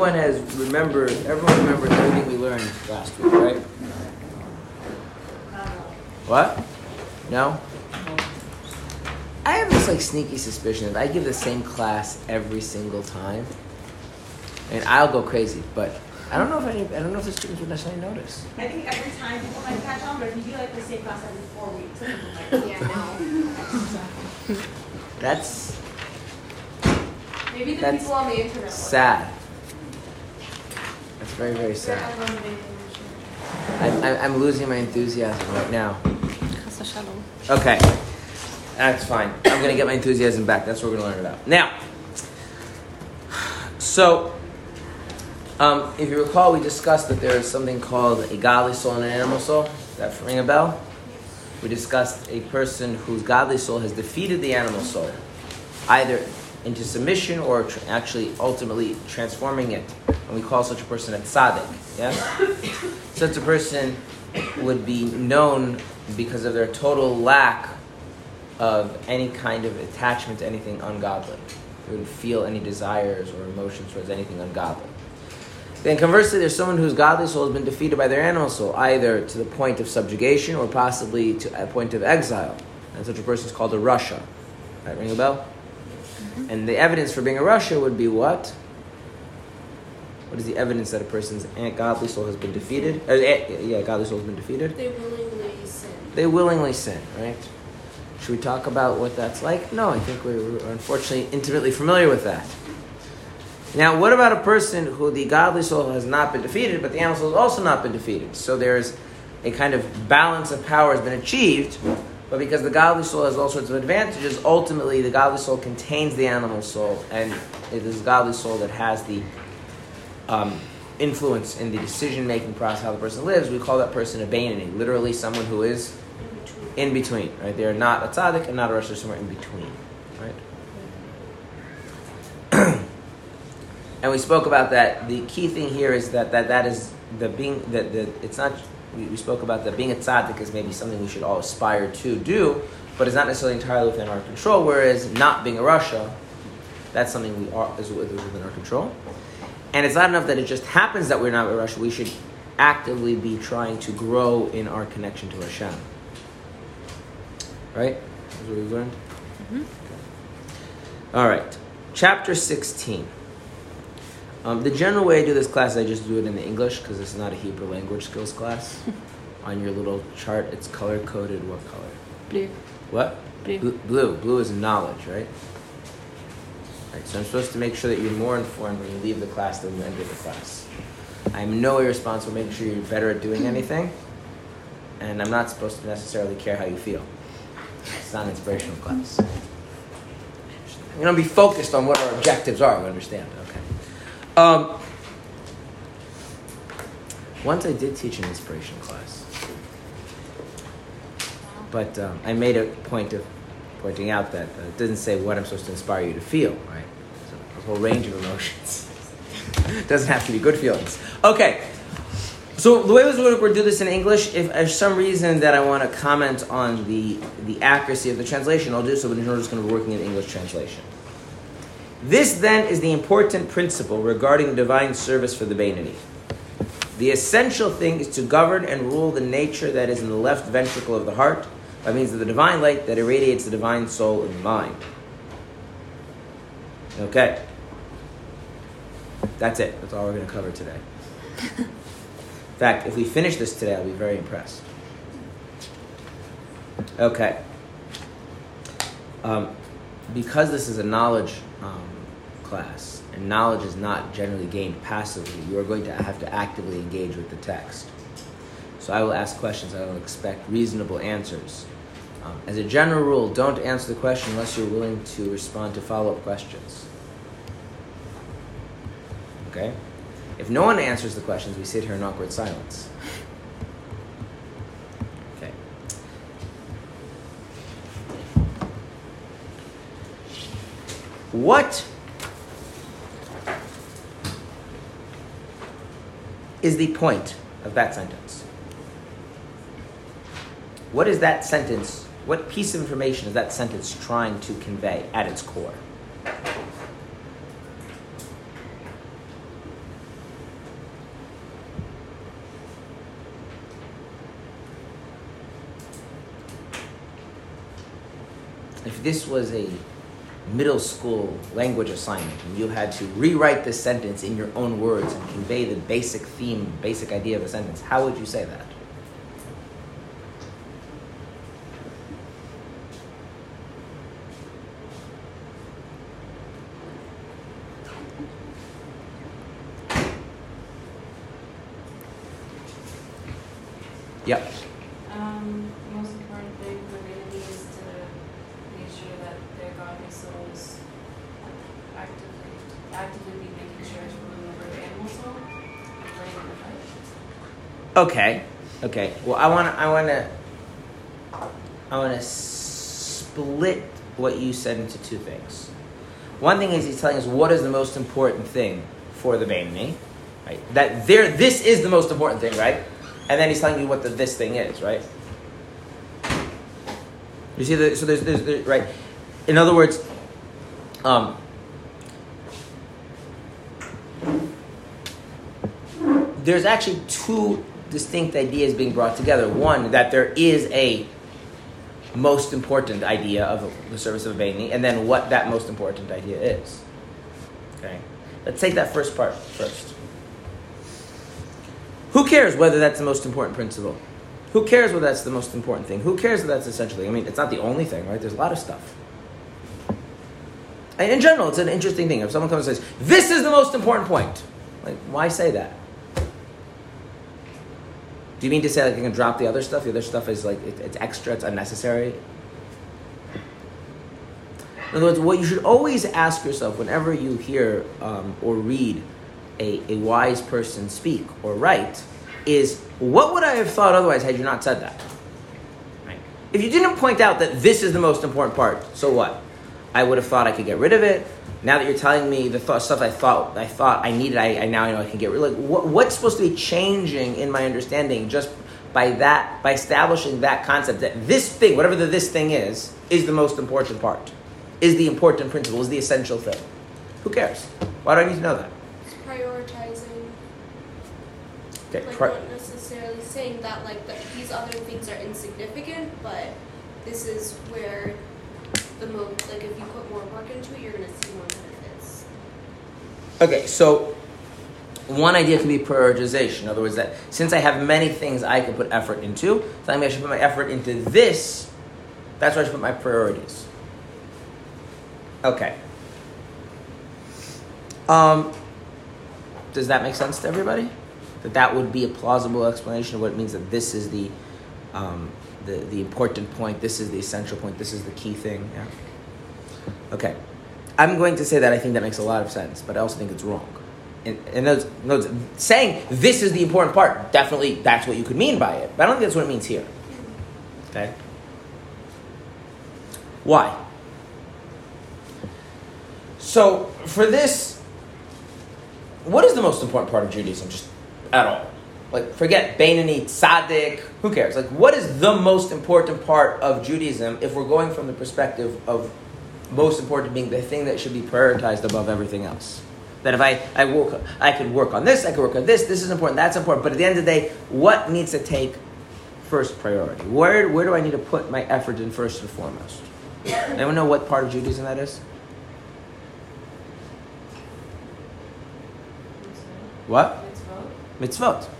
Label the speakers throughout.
Speaker 1: Everyone has remembered, everyone remembers everything we learned last week, right? What? No? I have this like sneaky suspicion that I give the same class every single time. And I'll go crazy, but I don't know if any, I don't know if the students would necessarily notice.
Speaker 2: I think every time people might catch on, but if you do like the same class every four weeks, people might, yeah, no.
Speaker 1: That's
Speaker 2: Maybe the
Speaker 1: That's
Speaker 2: people on the internet.
Speaker 1: sad. Very, very sad. I'm, I'm, losing my enthusiasm right now. Okay, that's fine. I'm gonna get my enthusiasm back. That's what we're gonna learn about. Now, so, um, if you recall, we discussed that there is something called a godly soul and an animal soul. Does that ring a bell? We discussed a person whose godly soul has defeated the animal soul, either into submission or tr- actually ultimately transforming it. And we call such a person a tzaddik. Yes? Such a person would be known because of their total lack of any kind of attachment to anything ungodly. They wouldn't feel any desires or emotions towards anything ungodly. Then conversely, there's someone whose godly soul has been defeated by their animal soul, either to the point of subjugation or possibly to a point of exile. And such a person is called a rasha. Right, ring a bell? And the evidence for being a rasha would be what? What is the evidence that a person's godly soul has been defeated? Uh, yeah, godly soul has been defeated.
Speaker 3: They willingly sin.
Speaker 1: They willingly sin, right? Should we talk about what that's like? No, I think we're unfortunately intimately familiar with that. Now, what about a person who the godly soul has not been defeated, but the animal soul has also not been defeated? So there's a kind of balance of power has been achieved, but because the godly soul has all sorts of advantages, ultimately the godly soul contains the animal soul, and it is the godly soul that has the um, influence in the decision making process, how the person lives. We call that person a Bainani, literally someone who is in between, right? They are not a tzaddik and not a they're somewhere in between, right? and we spoke about that. The key thing here is that that, that is the being that the it's not. We, we spoke about that being a tzaddik is maybe something we should all aspire to do, but it's not necessarily entirely within our control. Whereas not being a rasha, that's something we are is within our control. And it's not enough that it just happens that we're not a rasha. We should actively be trying to grow in our connection to Hashem. Right? That's what we've learned? Mm-hmm. Okay. All right. Chapter 16. Um, the general way I do this class, I just do it in the English because this is not a Hebrew language skills class. On your little chart, it's color coded. What color?
Speaker 4: Blue.
Speaker 1: What?
Speaker 4: Blue.
Speaker 1: Blue. Blue, Blue is knowledge, right? Right, so I'm supposed to make sure that you're more informed when you leave the class than when you enter the class. I'm no way responsible making sure you're better at doing anything, and I'm not supposed to necessarily care how you feel. It's not an inspirational class. Going to be focused on what our objectives are, you understand? Um, once I did teach an inspiration class, but um, I made a point of pointing out that uh, it doesn't say what I'm supposed to inspire you to feel, right? So a whole range of emotions. doesn't have to be good feelings. Okay. So the way would work, we'll do this in English. If there's some reason that I want to comment on the the accuracy of the translation, I'll do so. But we're just going to be working in English translation. This then is the important principle regarding divine service for the Bainani. The essential thing is to govern and rule the nature that is in the left ventricle of the heart by means of the divine light that irradiates the divine soul and mind. Okay. That's it. That's all we're going to cover today. in fact, if we finish this today, I'll be very impressed. Okay. Um, because this is a knowledge um, class, and knowledge is not generally gained passively, you are going to have to actively engage with the text. So I will ask questions. I will expect reasonable answers. Um, as a general rule, don't answer the question unless you're willing to respond to follow up questions. Okay? If no one answers the questions, we sit here in awkward silence. What is the point of that sentence? What is that sentence? What piece of information is that sentence trying to convey at its core? If this was a middle school language assignment and you had to rewrite this sentence in your own words and convey the basic theme, basic idea of a sentence, how would you say that? Yep.
Speaker 4: Um, the most important thing for Vanity is to make sure that their godly soul is actively, actively be making sure it's remember the animal soul, playing in the fight.
Speaker 1: Okay. Okay. Well, I want to. I want to. I want to split what you said into two things. One thing is he's telling us what is the most important thing for the Bainani, right? That there, this is the most important thing, right? And then he's telling you what the this thing is, right? You see, the, so there's, there's, there's right. In other words, um, there's actually two distinct ideas being brought together. One, that there is a most important idea of the service of a Baini, and then what that most important idea is. Okay? Let's take that first part first. Who cares whether that's the most important principle? Who cares whether that's the most important thing? Who cares if that's essentially? I mean, it's not the only thing, right? There's a lot of stuff. And in general, it's an interesting thing. If someone comes and says, "This is the most important point," like, why say that? Do you mean to say like you can drop the other stuff? The other stuff is like it, it's extra, it's unnecessary. In other words, what you should always ask yourself whenever you hear um, or read a, a wise person speak or write is what would I have thought otherwise had you not said that? Right? If you didn't point out that this is the most important part, so what? I would have thought I could get rid of it. Now that you're telling me the th- stuff I thought I thought I needed, I, I now know I can get rid. Of like what, what's supposed to be changing in my understanding just by that by establishing that concept that this thing, whatever the this thing is, is the most important part, is the important principle, is the essential thing. Who cares? Why do I need to know that?
Speaker 3: It's prioritizing,
Speaker 1: Okay,
Speaker 3: like
Speaker 1: pri-
Speaker 3: not necessarily saying that like that these other things are insignificant, but this is where the most like if you put more work into it, you're gonna see more benefits.
Speaker 1: Okay, so one idea can be prioritization. In other words, that since I have many things I can put effort into, so I should put my effort into this. That's where I should put my priorities. Okay. Um, does that make sense to everybody? That that would be a plausible explanation of what it means that this is the, um, the the important point. This is the essential point. This is the key thing. Yeah. Okay. I'm going to say that I think that makes a lot of sense, but I also think it's wrong. And, and those, saying this is the important part, definitely that's what you could mean by it. But I don't think that's what it means here. Okay? Why? So, for this, what is the most important part of Judaism, just at all? Like, forget Bainani, Tzaddik, who cares? Like, what is the most important part of Judaism if we're going from the perspective of most important being the thing that should be prioritized above everything else? That if I, I work, I could work on this, I could work on this, this is important, that's important. But at the end of the day, what needs to take first priority? Where, where do I need to put my effort in first and foremost? Anyone know what part of Judaism that is? What?
Speaker 4: Mitzvot.
Speaker 1: Mitzvot.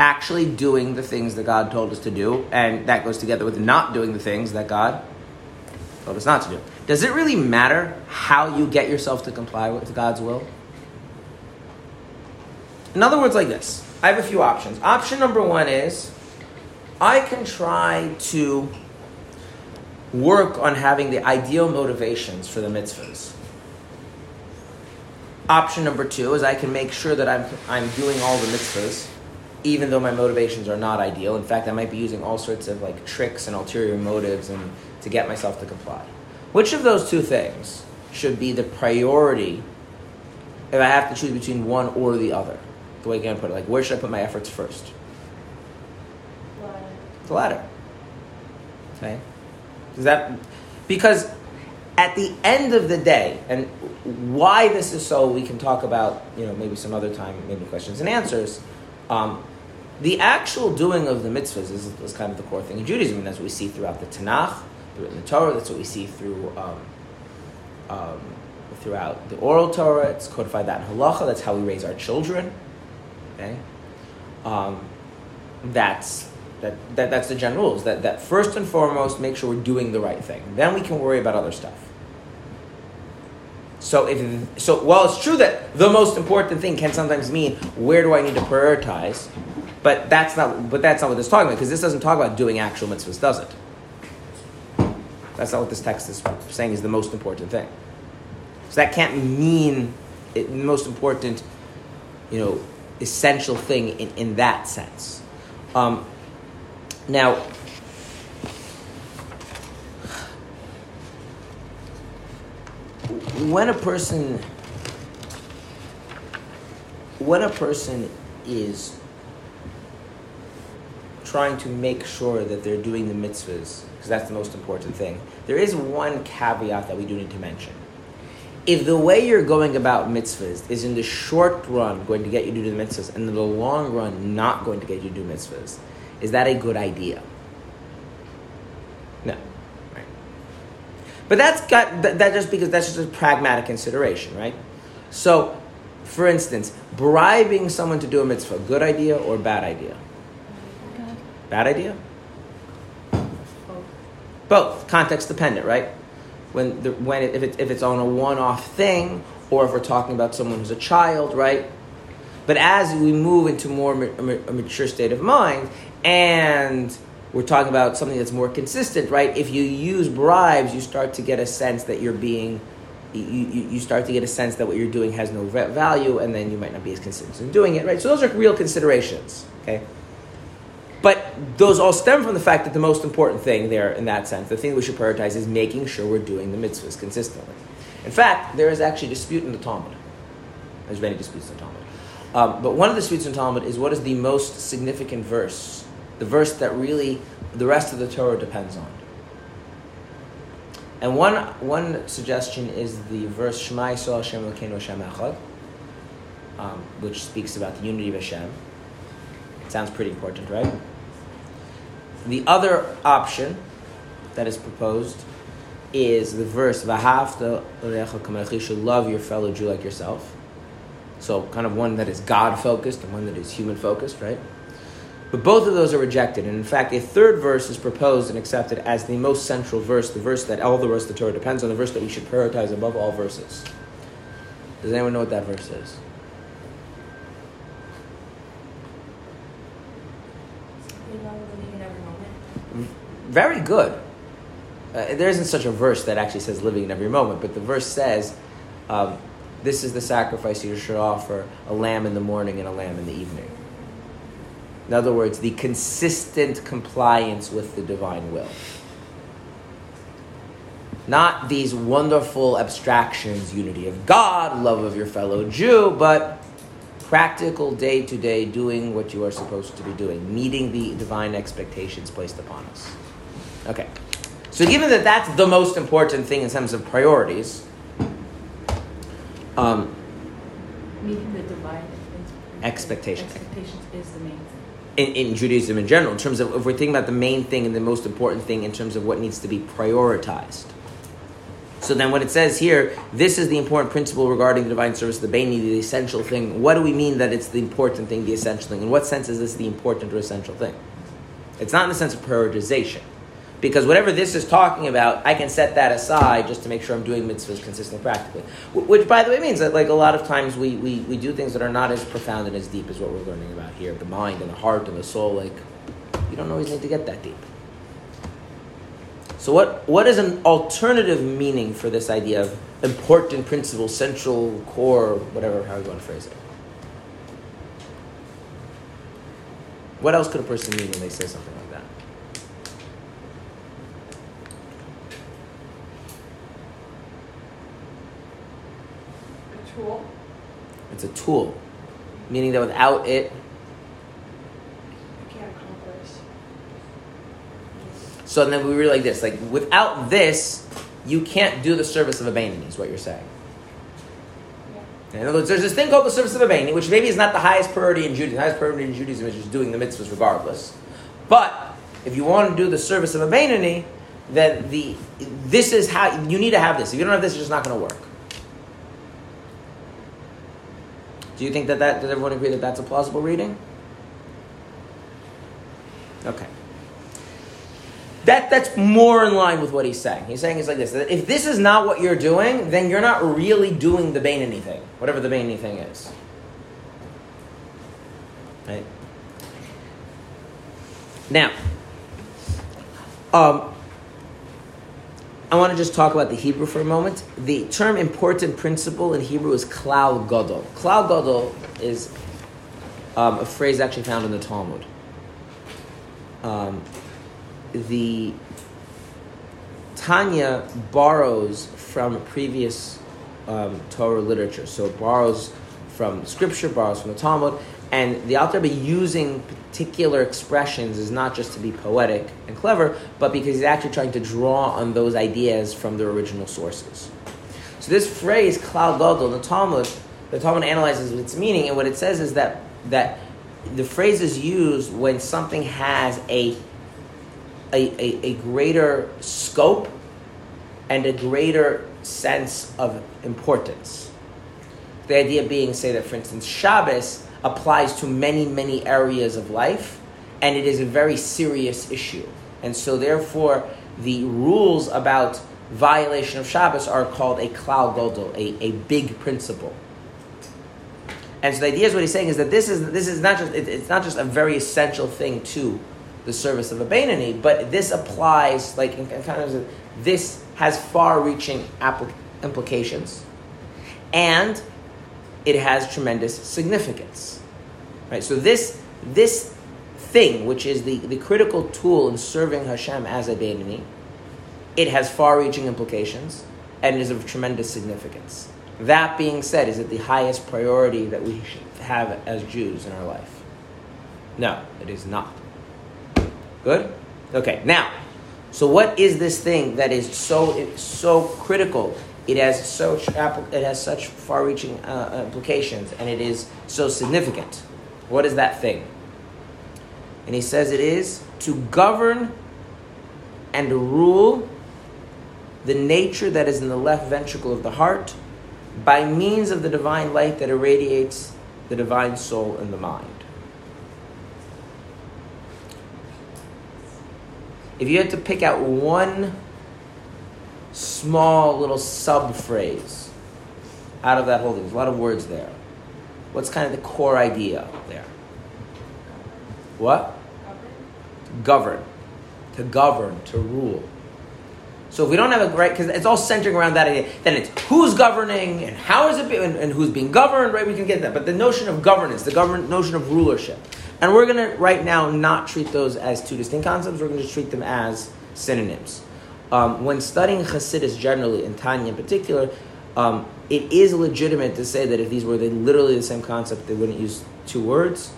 Speaker 1: Actually doing the things that God told us to do, and that goes together with not doing the things that God told us not to do. Does it really matter how you get yourself to comply with God's will? In other words, like this I have a few options. Option number one is I can try to work on having the ideal motivations for the mitzvahs. Option number two is I can make sure that I'm, I'm doing all the mitzvahs, even though my motivations are not ideal. In fact, I might be using all sorts of like tricks and ulterior motives and to get myself to comply. Which of those two things should be the priority if I have to choose between one or the other? The way I can put it, like where should I put my efforts first? The latter. Okay? Does that because at the end of the day, and why this is so, we can talk about, you know, maybe some other time, maybe questions and answers. Um, the actual doing of the mitzvahs is, is kind of the core thing in Judaism, and that's what we see throughout the Tanakh, the Torah. That's what we see through um, um, throughout the oral Torah. It's codified that in halacha. That's how we raise our children. Okay, um, that's that, that that's the general rules. That that first and foremost, make sure we're doing the right thing. Then we can worry about other stuff. So if so, while it's true that the most important thing can sometimes mean where do I need to prioritize, but that's not. But that's not what this is talking about because this doesn't talk about doing actual mitzvahs, does it? That's not what this text is saying is the most important thing. So that can't mean the most important, you know, essential thing in, in that sense. Um, now, when a person when a person is trying to make sure that they're doing the mitzvahs, because that's the most important thing, there is one caveat that we do need to mention. If the way you're going about mitzvahs is in the short run going to get you to do the mitzvahs, and in the long run not going to get you to do mitzvahs, is that a good idea? No. Right. But that's got that, that just because that's just a pragmatic consideration, right? So, for instance, bribing someone to do a mitzvah, good idea or bad idea? Bad idea? Both. Context dependent, right? When the, when it, if, it, if it's on a one-off thing, or if we're talking about someone who's a child, right? But as we move into more a mature state of mind, and we're talking about something that's more consistent, right? If you use bribes, you start to get a sense that you're being, you, you, you start to get a sense that what you're doing has no value, and then you might not be as consistent in doing it, right? So those are real considerations, okay? But those all stem from the fact that the most important thing there, in that sense, the thing we should prioritize is making sure we're doing the mitzvahs consistently. In fact, there is actually a dispute in the Talmud. There's many disputes in the Talmud. Um, but one of the disputes in the Talmud is what is the most significant verse, the verse that really the rest of the Torah depends on. And one, one suggestion is the verse Shema Yisrael Hashem Elokeinu Hashem Echad, um, which speaks about the unity of Hashem. Sounds pretty important, right? The other option that is proposed is the verse kamecha. You should love your fellow Jew like yourself. So, kind of one that is God focused and one that is human focused, right? But both of those are rejected. And in fact, a third verse is proposed and accepted as the most central verse, the verse that all the rest of the Torah depends on, the verse that we should prioritize above all verses. Does anyone know what that verse is?
Speaker 2: You know, living in every moment.
Speaker 1: Very good. Uh, there isn't such a verse that actually says living in every moment, but the verse says, um, This is the sacrifice you should offer a lamb in the morning and a lamb in the evening. In other words, the consistent compliance with the divine will. Not these wonderful abstractions, unity of God, love of your fellow Jew, but practical day to day doing what you are supposed to be doing, meeting the divine expectations placed upon us. Okay. So, given that that's the most important thing in terms of priorities, um,
Speaker 5: Meeting the divine
Speaker 1: Expectations.
Speaker 5: Expectations is the main thing.
Speaker 1: in, in Judaism in general, in terms of if we're thinking about the main thing and the most important thing in terms of what needs to be prioritized. So then, what it says here, this is the important principle regarding the divine service, the Baini, the essential thing, what do we mean that it's the important thing, the essential thing? In what sense is this the important or essential thing? It's not in the sense of prioritization. Because whatever this is talking about, I can set that aside just to make sure I'm doing mitzvahs consistently, practically. Which, by the way, means that like a lot of times we, we, we do things that are not as profound and as deep as what we're learning about here. The mind and the heart and the soul, like, you don't always need to get that deep. So what, what is an alternative meaning for this idea of important principle, central, core, whatever, how you want to phrase it? What else could a person mean when they say something like that?
Speaker 2: A tool.
Speaker 1: It's a tool, meaning that without it, so then we really like this. Like without this, you can't do the service of a Bainani, is what you're saying. In other words, there's this thing called the service of a Bainani, which maybe is not the highest priority in Judaism. The highest priority in Judaism is just doing the mitzvahs regardless. But if you want to do the service of a Bainani, then the this is how you need to have this. If you don't have this, it's just not going to work. Do you think that that does everyone agree that that's a plausible reading? Okay. That that's more in line with what he's saying. He's saying it's like this: that if this is not what you're doing, then you're not really doing the Bain anything, whatever the Bain anything is. Right. Now, um, I want to just talk about the Hebrew for a moment. The term important principle in Hebrew is klal gadol. Klal gadol is um, a phrase actually found in the Talmud. Um, the Tanya borrows from previous um, Torah literature. So it borrows from scripture, borrows from the Talmud, and the Alter Rebbe using particular expressions is not just to be poetic and clever, but because he's actually trying to draw on those ideas from the original sources. So this phrase, klal gadol, the Talmud, the Talmud analyzes its meaning, and what it says is that that the phrase is used when something has a a, a, a greater scope and a greater sense of importance. The idea being, say that for instance, Shabbos applies to many, many areas of life, and it is a very serious issue. And so, therefore, the rules about violation of Shabbos are called a klal gadol, a, a big principle. And so the idea is what he's saying is that this is this is not just it, it's not just a very essential thing to the service of a Bainani, but this applies like in, in kind of this has far-reaching applic- implications, and it has tremendous significance. Right? So this this thing, which is the, the critical tool in serving Hashem as a Bainani, it has far-reaching implications and is of tremendous significance. That being said, is it the highest priority that we should have as Jews in our life? No, it is not. Good? Okay, now, so what is this thing that is so so critical? It has so it has such far-reaching uh, implications, and it is so significant. What is that thing? And he says it is to govern and rule the nature that is in the left ventricle of the heart by means of the divine light that irradiates the divine soul and the mind. If you had to pick out one small little sub phrase out of that whole thing, there's a lot of words there. What's kind of the core idea there? What? Govern. To govern, to rule. So if we don't have a right, because it's all centering around that idea, then it's who's governing and how is it, be, and, and, who's being governed, right? We can get that. But the notion of governance, the government notion of rulership, and we're going to right now not treat those as two distinct concepts. We're going to treat them as synonyms. Um, when studying Hasidus generally, and Tanya in particular, um, it is legitimate to say that if these were literally the same concept, they wouldn't use two words.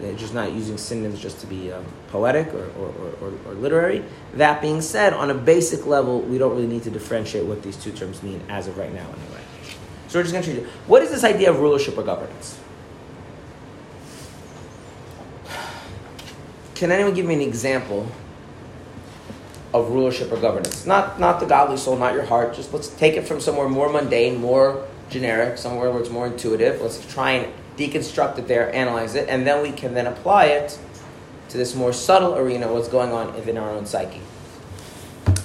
Speaker 1: They're just not using synonyms just to be um, poetic or, or, or, or, literary. That being said, on a basic level, we don't really need to differentiate what these two terms mean as of right now, anyway. So we're just going to treat it. What is this idea of rulership or governance? Can anyone give me an example of rulership or governance? Not, not the godly soul, not your heart. Just let's take it from somewhere more mundane, more generic, somewhere where it's more intuitive. Let's try and deconstruct it there, analyze it, and then we can then apply it to this more subtle arena, what's going on within our own psyche.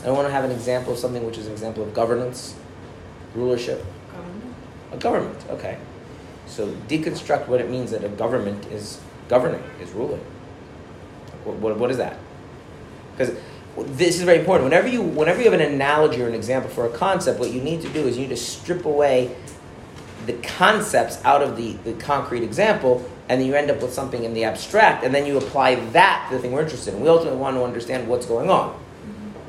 Speaker 1: I want to have an example of something which is an example of governance, rulership.
Speaker 5: Government.
Speaker 1: A government, okay. So deconstruct what it means that a government is governing, is ruling. What, what, what is that? Because this is very important. Whenever you, whenever you have an analogy or an example for a concept, what you need to do is you need to strip away the concepts out of the, the concrete example, and then you end up with something in the abstract, and then you apply that to the thing we're interested in. We ultimately want to understand what's going on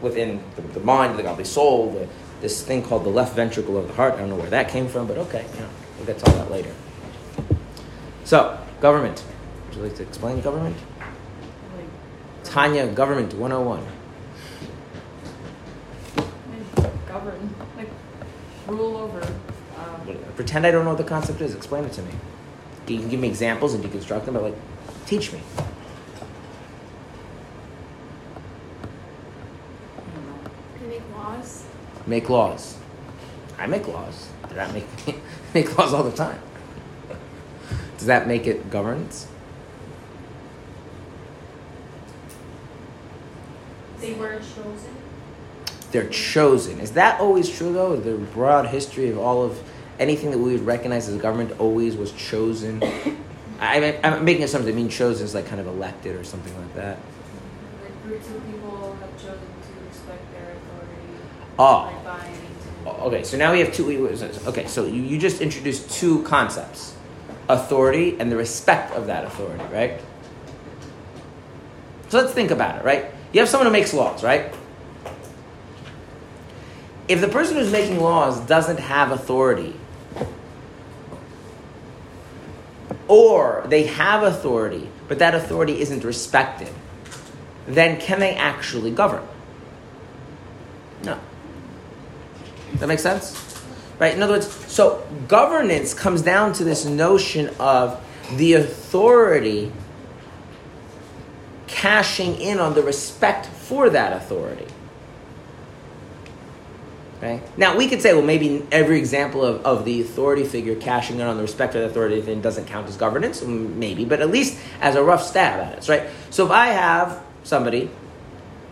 Speaker 1: within the, the mind, the godly soul, the, this thing called the left ventricle of the heart. I don't know where that came from, but okay, you know, we'll get to all that later. So, government. Would you like to explain government? Tanya, government 101.
Speaker 5: like, govern, like, rule over, um,
Speaker 1: Pretend I don't know what the concept is. Explain it to me. You can give me examples and deconstruct them, but like, teach me.
Speaker 5: I don't
Speaker 1: make laws. I make laws. Did I make make laws all the time? Does that make it governance?
Speaker 2: They were chosen.
Speaker 1: They're chosen. Is that always true though? The broad history of all of anything that we would recognize as a government always was chosen. I, I'm making assumptions. I mean, chosen is like kind of elected or something like that.
Speaker 4: Like groups of people have chosen to respect their authority
Speaker 1: Oh. Okay, so now we have two. Okay, so you, you just introduced two concepts authority and the respect of that authority, right? So let's think about it, right? You have someone who makes laws, right? If the person who's making laws doesn't have authority, or they have authority, but that authority isn't respected, then can they actually govern? No. That makes sense? Right? In other words, so governance comes down to this notion of the authority cashing in on the respect for that authority. Okay? Now, we could say, well, maybe every example of, of the authority figure cashing in on the respect of the authority then doesn't count as governance. Maybe, but at least as a rough stab at it, right? So if I have somebody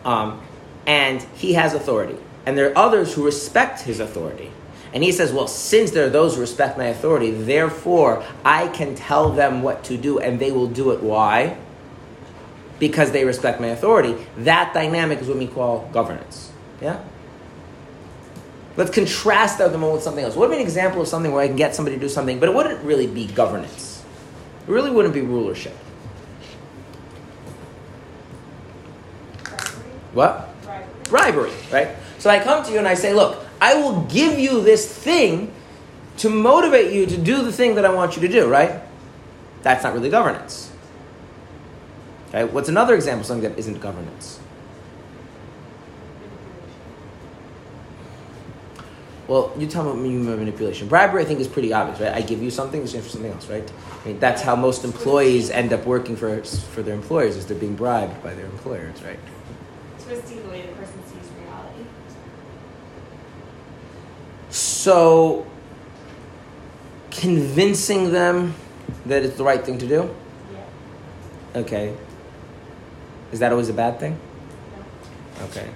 Speaker 1: um, and he has authority, and there are others who respect his authority. And he says, Well, since there are those who respect my authority, therefore I can tell them what to do and they will do it. Why? Because they respect my authority. That dynamic is what we call governance. Yeah? Let's contrast that with something else. What would be an example of something where I can get somebody to do something, but it wouldn't really be governance? It really wouldn't be rulership.
Speaker 2: Bribery.
Speaker 1: What?
Speaker 2: Bribery.
Speaker 1: bribery, right? So I come to you and I say, look, I will give you this thing to motivate you to do the thing that I want you to do, right? That's not really governance. Okay, what's another example of something that isn't governance? Well, you tell me about manipulation. Bribery, I think, is pretty obvious, right? I give you something in exchange for something else, right? I mean, that's how most employees end up working for for their employers, is they're being bribed by their employers, right?
Speaker 2: Twisting the way the person sees reality.
Speaker 1: So, convincing them that it's the right thing to do?
Speaker 2: Yeah.
Speaker 1: Okay. Is that always a bad thing? Okay.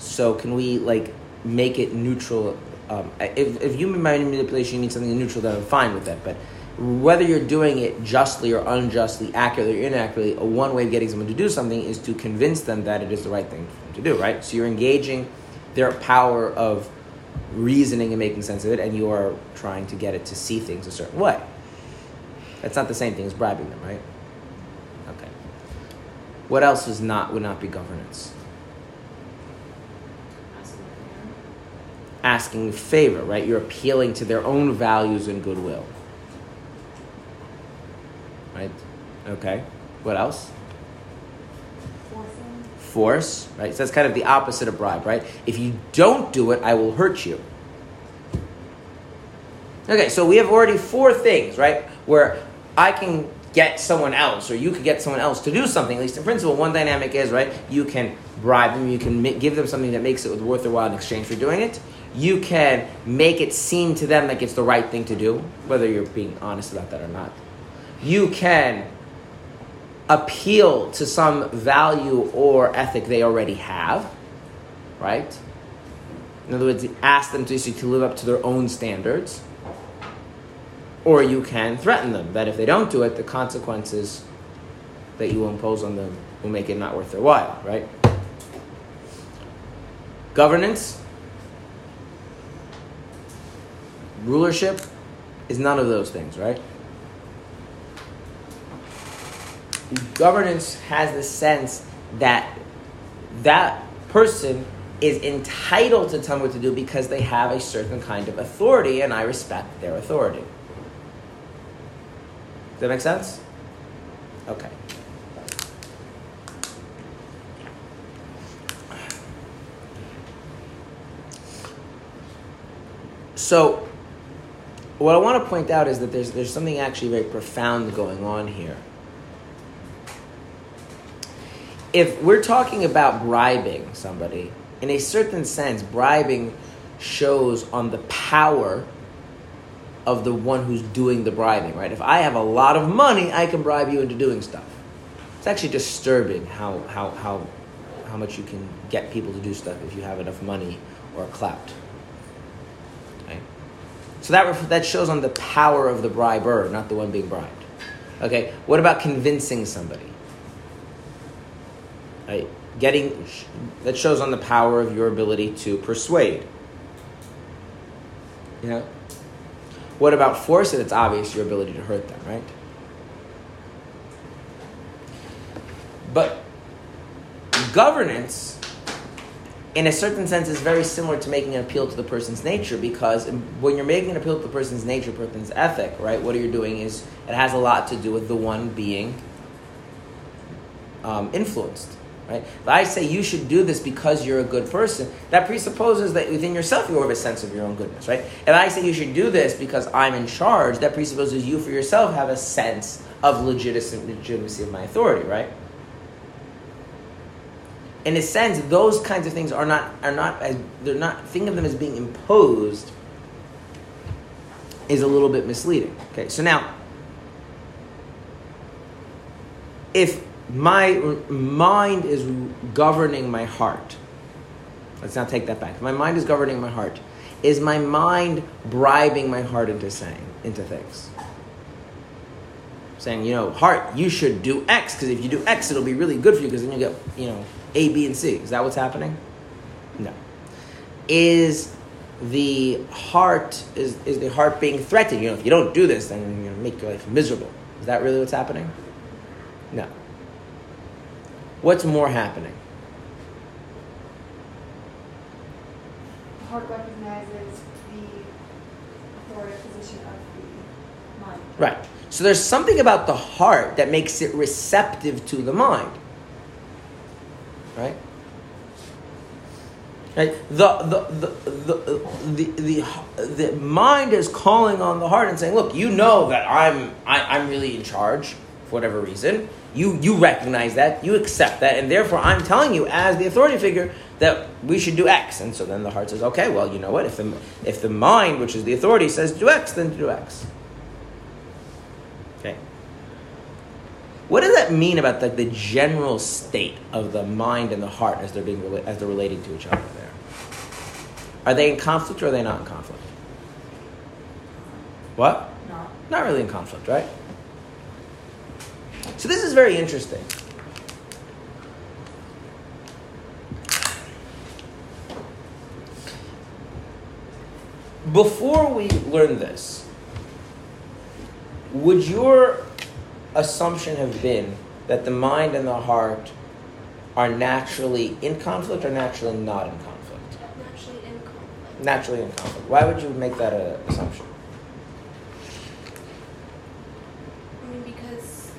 Speaker 1: So, can we, like, make it neutral? Um, if, if human manipulation you means something neutral, then I'm fine with that. But whether you're doing it justly or unjustly, accurately or inaccurately, a one way of getting someone to do something is to convince them that it is the right thing to do, right? So, you're engaging their power of reasoning and making sense of it, and you are trying to get it to see things a certain way. That's not the same thing as bribing them, right? Okay. What else is not would not be governance?
Speaker 4: Asking for
Speaker 1: Asking a favor, right? You're appealing to their own values and goodwill. Right? Okay. What else? Force, right? So that's kind of the opposite of bribe, right? If you don't do it, I will hurt you. Okay, so we have already four things, right? Where I can get someone else, or you could get someone else to do something. At least in principle, one dynamic is right. You can bribe them. You can give them something that makes it worth their while in exchange for doing it. You can make it seem to them like it's the right thing to do, whether you're being honest about that or not. You can appeal to some value or ethic they already have, right? In other words, ask them to, to live up to their own standards. Or you can threaten them that if they don't do it, the consequences that you will impose on them will make it not worth their while, right? Governance, rulership is none of those things, right? Governance has the sense that that person is entitled to tell me what to do because they have a certain kind of authority and I respect their authority. Does that make sense? Okay. So, what I want to point out is that there's, there's something actually very profound going on here. If we're talking about bribing somebody, in a certain sense, bribing shows on the power of the one who's doing the bribing, right? If I have a lot of money, I can bribe you into doing stuff. It's actually disturbing how, how, how, how much you can get people to do stuff if you have enough money or clout. So that, that shows on the power of the briber, not the one being bribed. Okay, what about convincing somebody? Right? Getting that shows on the power of your ability to persuade. Yeah. What about force? And It's obvious your ability to hurt them, right? But governance, in a certain sense, is very similar to making an appeal to the person's nature because when you're making an appeal to the person's nature, person's ethic, right, what you're doing is it has a lot to do with the one being um, influenced. Right? If I say you should do this because you're a good person, that presupposes that within yourself you have a sense of your own goodness, right? If I say you should do this because I'm in charge, that presupposes you for yourself have a sense of legitimacy, legitimacy of my authority, right? In a sense, those kinds of things are not are not as they're not think of them as being imposed is a little bit misleading. Okay, so now if my mind is governing my heart. Let's not take that back. My mind is governing my heart. Is my mind bribing my heart into saying into things? Saying, you know, heart, you should do X because if you do X, it'll be really good for you because then you get, you know, A, B, and C. Is that what's happening? No. Is the heart is, is the heart being threatened? You know, if you don't do this, then you're to make your life miserable. Is that really what's happening? No. What's more happening?
Speaker 2: The heart recognizes the authoritative position of the mind.
Speaker 1: Right. So there's something about the heart that makes it receptive to the mind. Right? Right? The, the, the, the, the, the, mind is calling on the heart and saying, look, you know that I'm, I, I'm really in charge for whatever reason. You, you recognize that, you accept that, and therefore I'm telling you as the authority figure that we should do X. And so then the heart says, okay, well, you know what? If the, if the mind, which is the authority, says do X, then do X. Okay. What does that mean about the, the general state of the mind and the heart as they're being as they're relating to each other there? Are they in conflict or are they not in conflict? What?
Speaker 2: Not.
Speaker 1: Not really in conflict, right? So this is very interesting. Before we learn this, would your assumption have been that the mind and the heart are naturally in conflict or naturally not in conflict?
Speaker 3: Naturally in conflict.
Speaker 1: Naturally in conflict. Why would you make that an assumption?
Speaker 3: I mean, because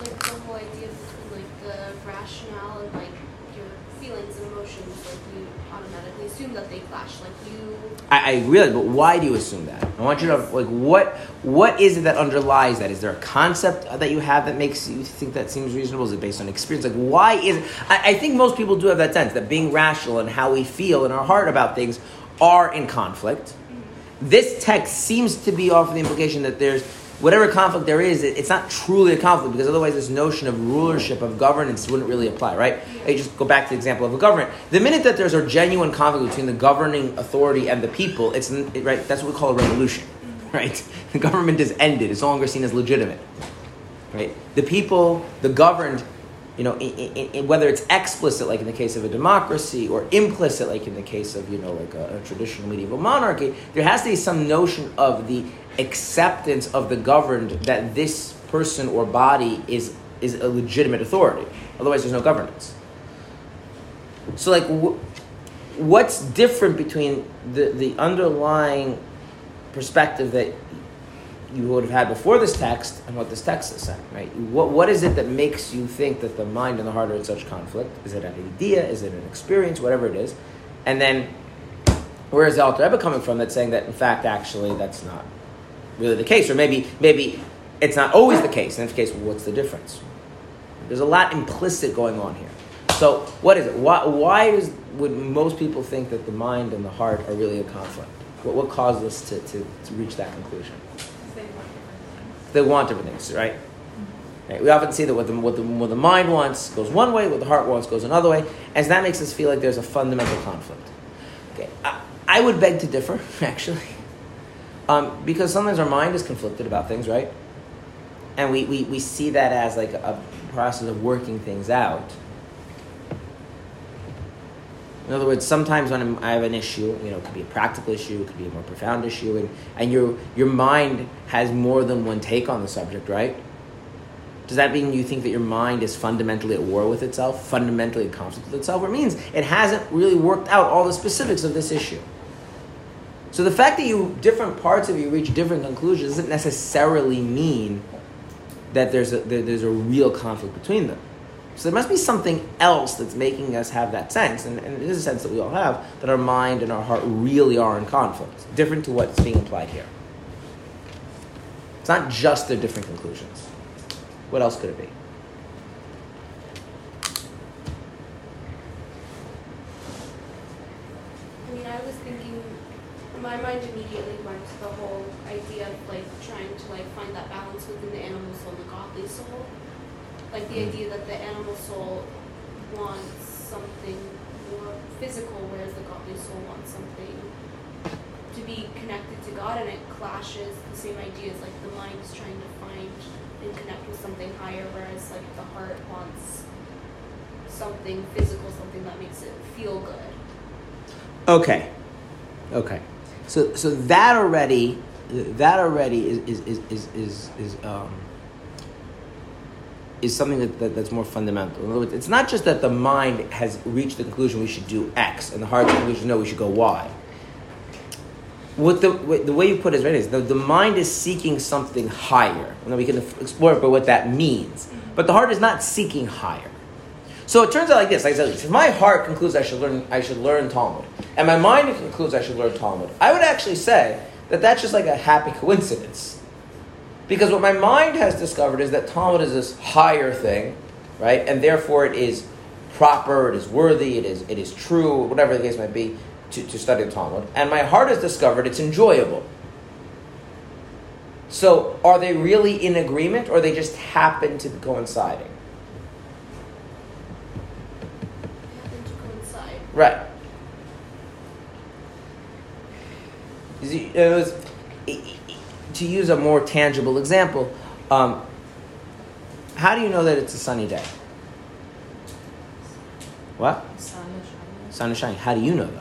Speaker 3: like the whole idea between like the rationale and like your feelings and emotions, like you automatically assume that they clash. Like you,
Speaker 1: I, I realize, but why do you assume that? I want you to like what what is it that underlies that? Is there a concept that you have that makes you think that seems reasonable? Is it based on experience? Like why is it? I, I think most people do have that sense that being rational and how we feel in our heart about things are in conflict. This text seems to be offering the implication that there's whatever conflict there is, it- it's not truly a conflict because otherwise this notion of rulership of governance wouldn't really apply, right? Hey, just go back to the example of a government. The minute that there's a genuine conflict between the governing authority and the people, it's it- right. That's what we call a revolution, right? The government is ended; it's no longer seen as legitimate, right? The people, the governed, you know, i i i whether it's explicit, like in the case of a democracy, or implicit, like in the case of you know, like a, a traditional medieval monarchy, there has to be some notion of the acceptance of the governed that this person or body is is a legitimate authority. Otherwise, there's no governance. So, like, wh- what's different between the the underlying perspective that you would have had before this text and what this text is saying, right? What, what is it that makes you think that the mind and the heart are in such conflict? Is it an idea? Is it an experience? Whatever it is. And then, where is the Alter Rebbe coming from that's saying that, in fact, actually, that's not really the case? Or maybe, maybe it's not always the case. In the case, what's the difference? There's a lot implicit going on here. So what is it? Why, why is, would most people think that the mind and the heart are really a conflict? What, what caused us to, to, to reach that conclusion?
Speaker 2: They want different things.
Speaker 1: They want different things, right? Mm-hmm. Right, We often see that what the, what, the, what the mind wants goes one way, what the heart wants goes another way, and so that makes us feel like there's a fundamental conflict. Okay, I, I would beg to differ, actually, um, because sometimes our mind is conflicted about things, right? And we, we, we see that as like a process of working things out. In other words, sometimes when I'm, I have an issue, you know, it could be a practical issue, it could be a more profound issue, and, and your, your mind has more than one take on the subject, right? Does that mean you think that your mind is fundamentally at war with itself, fundamentally at conflict with itself? Or it means it hasn't really worked out all the specifics of this issue. So the fact that you different parts of you reach different conclusions doesn't necessarily mean that there's a there, there's a real conflict between them. So there must be something else that's making us have that sense, and, and it is a sense that we all have that our mind and our heart really are in conflict, different to what's being implied here. It's not just their different conclusions. What else could it be?
Speaker 3: I mean, I was thinking, my mind immediately went to the whole idea of like trying to like find that balance within the animal soul and the godly soul. Like the idea that the animal soul wants something more physical, whereas the godly soul wants something to be connected to God, and it clashes the same ideas. Like the mind is trying to find and connect with something higher, whereas like the heart wants something physical, something that makes it feel good.
Speaker 1: Okay. Okay. So so that already that already is is is is is, is um is something that, that, that's more fundamental. In other words, it's not just that the mind has reached the conclusion we should do X and the heart's conclusion no we should go Y. What the what, the way you put it is right is the, the mind is seeking something higher, and then we can explore it by what that means. But the heart is not seeking higher. So it turns out like this. Like I said, if my heart concludes I should learn, I should learn Talmud, and my mind concludes I should learn Talmud, I would actually say that that's just like a happy coincidence, because what my mind has discovered is that Talmud is this higher thing, right? And therefore it is proper, it is worthy, it is it is true, whatever the case might be, to, to study the Talmud. And my heart has discovered it's enjoyable. So are they really in agreement, or they just happen to be coinciding?
Speaker 3: They happen to coincide.
Speaker 1: Right. It- it was- i- i- to use a more tangible example, um, how do you know that it's a sunny day? What?
Speaker 5: Sun is shining.
Speaker 1: Sun is shining. How do you know though?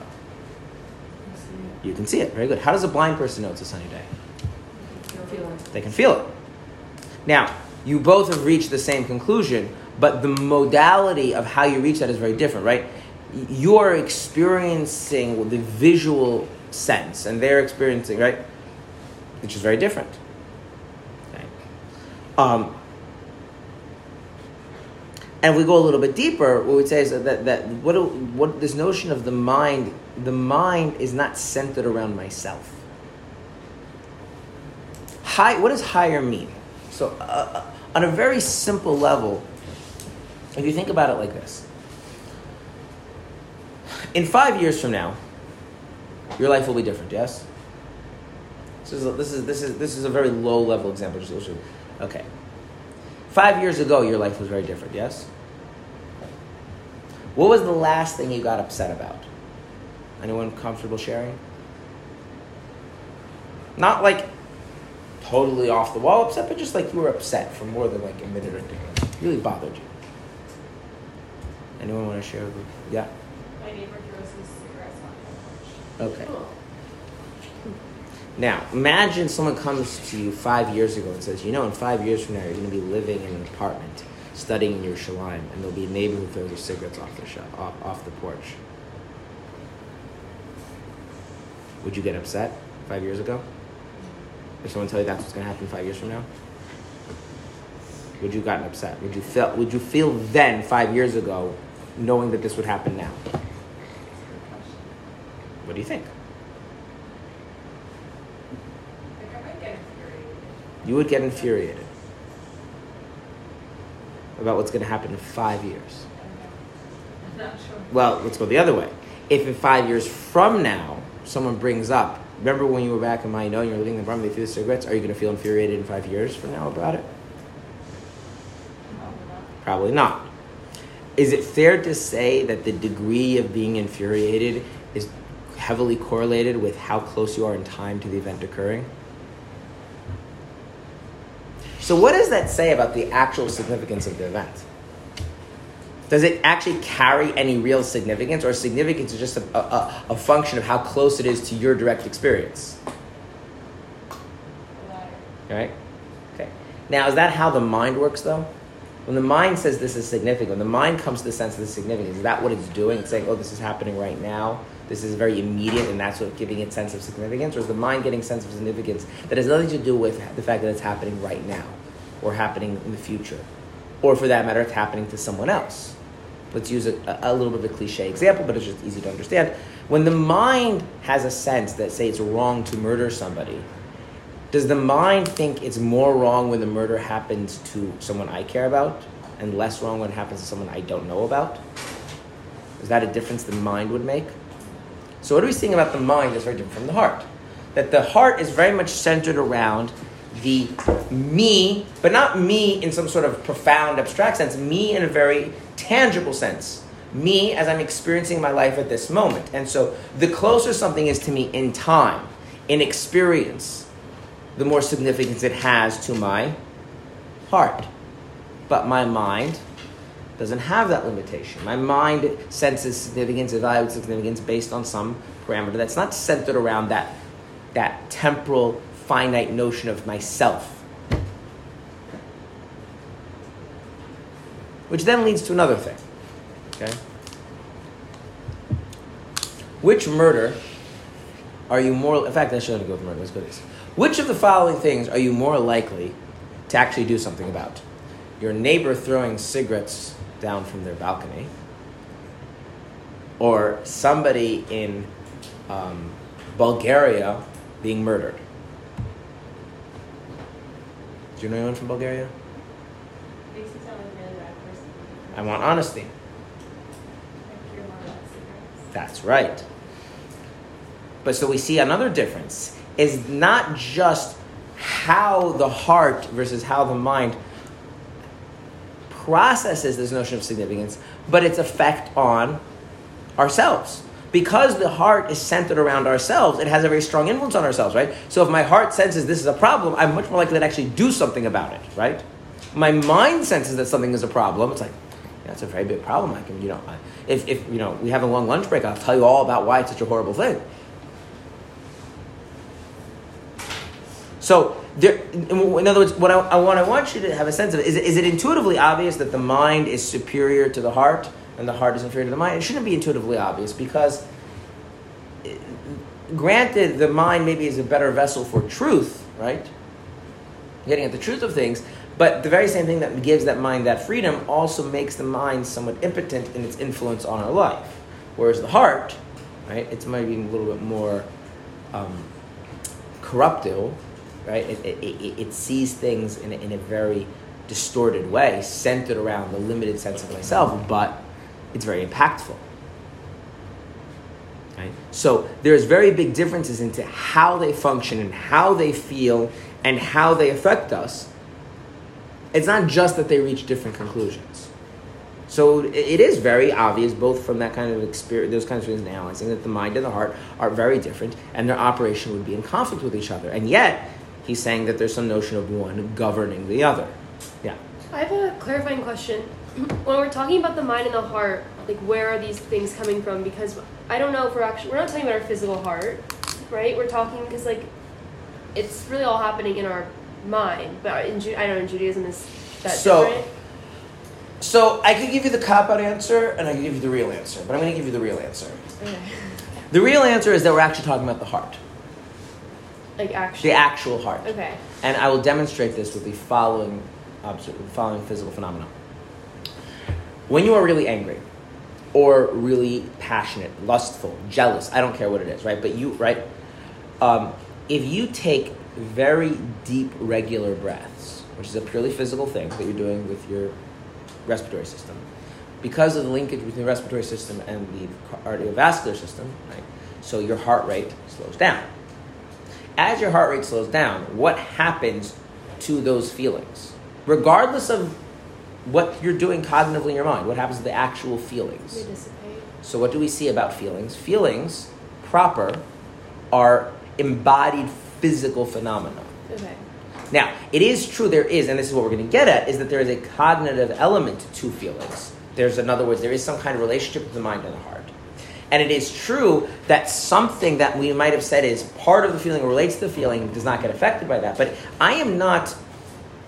Speaker 5: You
Speaker 1: can see it. Very good. How does a blind person know it's a sunny day?
Speaker 5: it. You're feeling.
Speaker 1: They can feel it. Now, you both have reached the same conclusion, but the modality of how you reach that is very different, right? You're experiencing the visual sense, and they're experiencing, right? Which is very different. Okay. Um, and if we go a little bit deeper, what we'd say is that, that, that what, what this notion of the mind, the mind is not centered around myself. High, what does higher mean? So, uh, uh, on a very simple level, if you think about it like this in five years from now, your life will be different, yes? This is, a, this is, this is, this is a very low level example. Okay. Five years ago, your life was very different, yes? What was the last thing you got upset about? Anyone comfortable sharing? Not like totally off the wall upset, but just like you were upset for more than like a minute or two. It really bothered you. Anyone want to share? Yeah.
Speaker 2: My neighbor throws his cigarettes on the porch.
Speaker 1: Okay. Now, imagine someone comes to you five years ago and says, you know, in five years from now, you're going to be living in an apartment, studying in your Yerushalayim, and there'll be a neighbor who throws his cigarettes off the, sh- off, off the porch. Would you get upset five years ago? If someone tell you that's what's going to happen five years from now? Would you gotten upset? Would you feel, would you feel then, five years ago, knowing that this would happen now? What do you think?
Speaker 2: Like, I might get infuriated.
Speaker 1: You would get infuriated about what's going to happen in five years.
Speaker 2: Not sure.
Speaker 1: Well, let's go the other way. If in five years from now someone brings up, remember when you were back in Mayanot and you were living in the Brahma, they threw the cigarettes, are you going to feel infuriated in five years from now about it?
Speaker 2: Probably not.
Speaker 1: Is it fair to say that the degree of being infuriated is heavily correlated with how close you are in time to the event occurring? So, what does that say about the actual significance of the event? Does it actually carry any real significance, or significance is just a, a, a function of how close it is to your direct experience? Right? Okay. Now, is that how the mind works, though? When the mind says this is significant, when the mind comes to the sense of the significance, is that what it's doing? It's saying, oh, this is happening right now. This is very immediate, and that's what giving it sense of significance. Or is the mind getting sense of significance that has nothing to do with the fact that it's happening right now, or happening in the future, or for that matter, it's happening to someone else? Let's use a, a little bit of a cliche example, but it's just easy to understand. When the mind has a sense that, say, it's wrong to murder somebody, does the mind think it's more wrong when the murder happens to someone I care about and less wrong when it happens to someone I don't know about? Is that a difference the mind would make? So, what are we seeing about the mind that's very different from the heart? That the heart is very much centered around the me, but not me in some sort of profound, abstract sense, me in a very tangible sense. Me as I'm experiencing my life at this moment. And so, the closer something is to me in time, in experience, the more significance it has to my heart. But my mind doesn't have that limitation. My mind senses significance, evaluates significance based on some parameter that's not centered around that, that temporal, finite notion of myself. Which then leads to another thing. Okay? Which murder are you more in fact I shouldn't go with murder, let's go this. Which of the following things are you more likely to actually do something about? Your neighbor throwing cigarettes down from their balcony, or somebody in um, Bulgaria being murdered. Do you know anyone from Bulgaria?
Speaker 2: Makes you sound like a really bad person.
Speaker 1: I want honesty.
Speaker 2: Like you're more about cigarettes.
Speaker 1: That's right. But so we see another difference is not just how the heart versus how the mind processes this notion of significance, but its effect on ourselves. Because the heart is centered around ourselves, it has a very strong influence on ourselves, right? So if my heart senses this is a problem, I'm much more likely to actually do something about it, right? My mind senses that something is a problem. It's like, it's a very big problem. I can, you know, if, if you know we have a long lunch break, I'll tell you all about why it's such a horrible thing. So, there, in other words, what I, I, what I want you to have a sense of is, is it intuitively obvious that the mind is superior to the heart and the heart is inferior to the mind? It shouldn't be intuitively obvious because, granted, the mind maybe is a better vessel for truth, right? Getting at the truth of things, but the very same thing that gives that mind that freedom also makes the mind somewhat impotent in its influence on our life. Whereas the heart, right, it's maybe a little bit more um, corruptible right? It, it, it, it sees things in a, in a very distorted way, centered around the limited sense of myself, but it's very impactful. Right? So there's very big differences into how they function and how they feel and how they affect us. It's not just that they reach different conclusions. So it- is very obvious, both from that kind of experience, those kinds of things analyzing, that the mind and the heart are very different, and their operation would be in conflict with each other. And yet, he's saying that there's some notion of one governing the other. Yeah.
Speaker 6: I have a clarifying question. When we're talking about the mind and the heart, like where are these things coming from? Because I don't know if we're actually we're not talking about our physical heart, right? We're talking because like it's really all happening in our mind. But in Ju- I don't know in Judaism is that
Speaker 1: So-
Speaker 6: different?
Speaker 1: So I could give you the cop out answer, and I could give you the real answer, but I'm going to give you the real answer.
Speaker 6: Okay.
Speaker 1: The real answer is that we're actually talking about the heart,
Speaker 6: Like actually.
Speaker 1: the actual heart.
Speaker 6: Okay.
Speaker 1: And I will demonstrate this with the following, following physical phenomena. When you are really angry, or really passionate, lustful, jealous, I don't care what it is, right? But you, right? Um, if you take very deep, regular breaths, which is a purely physical thing that you're doing with your respiratory system, because of the linkage between the respiratory system and the cardiovascular system, right? So your heart rate slows down. As your heart rate slows down, what happens to those feelings? Regardless of what you're doing cognitively in your mind, what happens to the actual feelings?
Speaker 6: They dissipate.
Speaker 1: So, what do we see about feelings? Feelings, proper, are embodied physical phenomena.
Speaker 6: Okay.
Speaker 1: Now, it is true there is, and this is what we're going to get at, is that there is a cognitive element to feelings. There's, in other words, there is some kind of relationship with the mind and the heart. And it is true that something that we might have said is part of the feeling or relates to the feeling does not get affected by that. But I am not,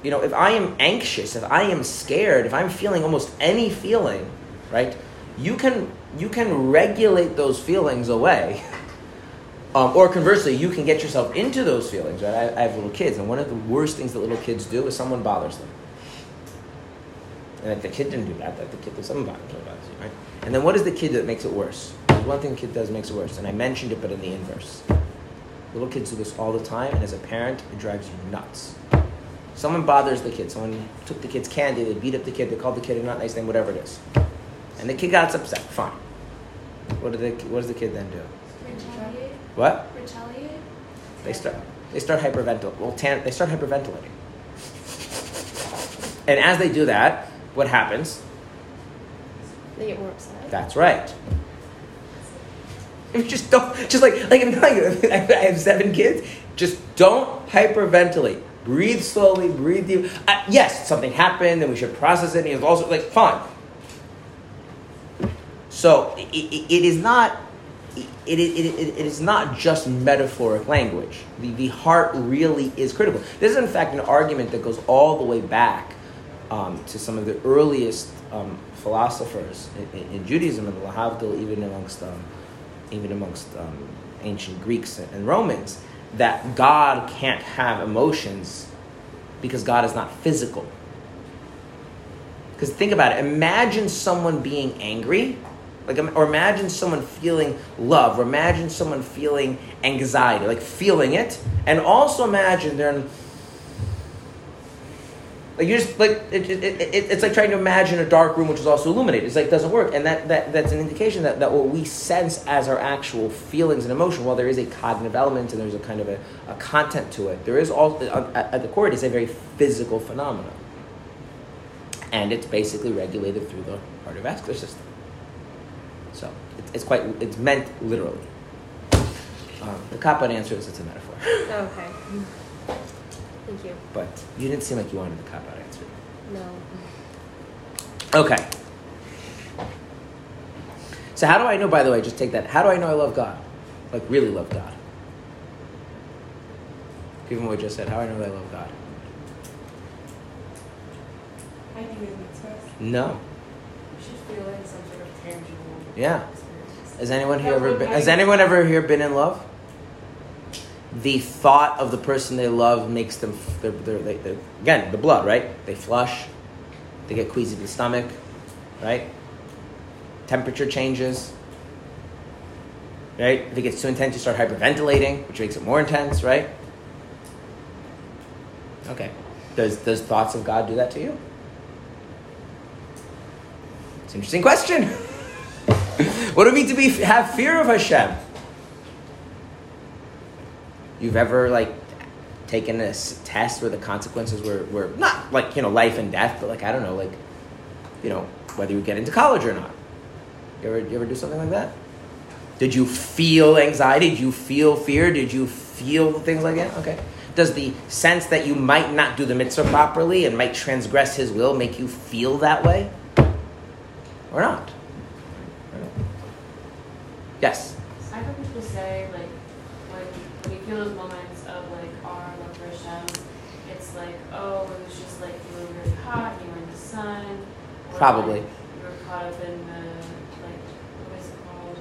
Speaker 1: you know, if I am anxious, if I am scared, if I'm feeling almost any feeling, right, you can, you can regulate those feelings away. Um, or conversely, you can get yourself into those feelings, right? I, I have little kids, and one of the worst things that little kids do is someone bothers them. And if the kid didn't do that, that the kid bothers, someone bothers you, right? And then what is the kid that makes it worse? There's one thing the kid does makes it worse, and I mentioned it, but in the inverse. Little kids do this all the time, and as a parent, it drives you nuts. Someone bothers the kid. Someone took the kid's candy. They beat up the kid. They called the kid a not nice name, whatever it is. And the kid got upset. Fine. What, do they, what does the kid then do?
Speaker 3: Retaliate.
Speaker 1: What?
Speaker 3: Retaliate.
Speaker 1: They start they start hyperventilating. Well, tan- they start hyperventilating. And as they do that, what happens?
Speaker 6: They get more upset.
Speaker 1: That's right. You just don't just like like I'm telling you, I have seven kids. Just don't hyperventilate. Breathe slowly. Breathe deep. Uh, yes, something happened, and we should process it. And it's also like fine. So it, it, it is not. It, it, is not just metaphoric language. The, the heart really is critical. This is, in fact, an argument that goes all the way back um, to some of the earliest um, philosophers in, in, in Judaism and the Lahavdil, even amongst um, even amongst um, ancient Greeks and Romans, that God can't have emotions because God is not physical. Because think about it. Imagine someone being angry, like, or imagine someone feeling love, or imagine someone feeling anxiety, like feeling it, and also imagine they're in, like you just like it, it, it, it's like trying to imagine a dark room which is also illuminated. It's like it doesn't work, and that, that that's an indication that, that what we sense as our actual feelings and emotion, while there is a cognitive element and there's a kind of a, a content to it, there is all at, at the core it is a very physical phenomenon, and it's basically regulated through the cardiovascular system. So it, it's quite it's meant literally. Um, the cop answer is it's a metaphor,
Speaker 6: okay. Thank you.
Speaker 1: but you didn't seem like you wanted the cop out answer.
Speaker 6: No.
Speaker 1: Okay. So how do I know? By the way, just take that. How do I know I love God? Like really love God? Given what I just said, how do I know that I love God?
Speaker 2: I think it makes sense.
Speaker 1: No.
Speaker 5: You should feel like some sort of tangible
Speaker 1: Yeah.
Speaker 5: experience.
Speaker 1: Has anyone here ever been? Has anyone ever here been in love? The thought of the person they love makes them. They're, they're, they, they're, again, the blood, right? They flush. They get queasy to the stomach, right? Temperature changes. Right? If it gets too intense, you start hyperventilating, which makes it more intense, right? Okay. Does does thoughts of God do that to you? It's an interesting question. what do it mean to be have fear of Hashem? You've ever like taken a test where the consequences were, were not like you know life and death, but like I don't know, like you know whether you get into college or not. You ever you ever do something like that? Did you feel anxiety? Did you feel fear? Did you feel things like that? Okay. Does the sense that you might not do the mitzvah properly and might transgress His will make you feel that way. Or not? Yes.
Speaker 4: I've heard people say like when when you feel those moments of like and love for Hashem, it's like oh it was just like you were really hot, you were in the sun. or,
Speaker 1: Probably.
Speaker 4: like, you were caught up in the like what is it called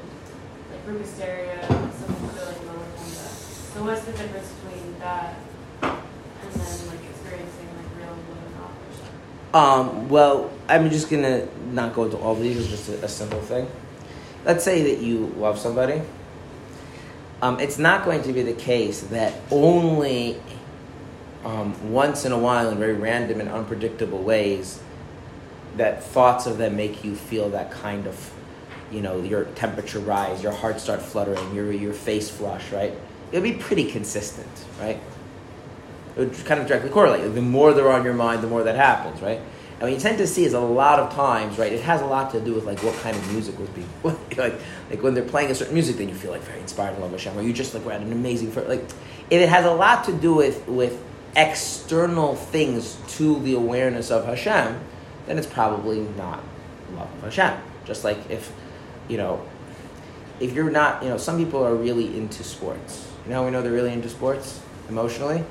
Speaker 4: like group hysteria, some other like lower that. So what's the difference between that and then like experiencing like real love for
Speaker 1: Um, well, I'm just gonna not go into all these. It's just a, a simple thing. Let's say that you love somebody. Um, it's not going to be the case that only um, once in a while, in very random and unpredictable ways, that thoughts of them make you feel that kind of, you know, your temperature rise, your heart start fluttering, your your face flush, right? It'll be pretty consistent, right? It would kind of directly correlate. The more they're on your mind, the more that happens, right? And what you tend to see is a lot of times, right? It has a lot to do with like what kind of music was being like, like when they're playing a certain music, then you feel like very inspired and love Hashem, or you just like we're at an amazing fir- like. It has a lot to do with with external things to the awareness of Hashem. Then it's probably not love of Hashem. Just like if, you know, if you're not, you know, some people are really into sports. You know, we know they're really into sports emotionally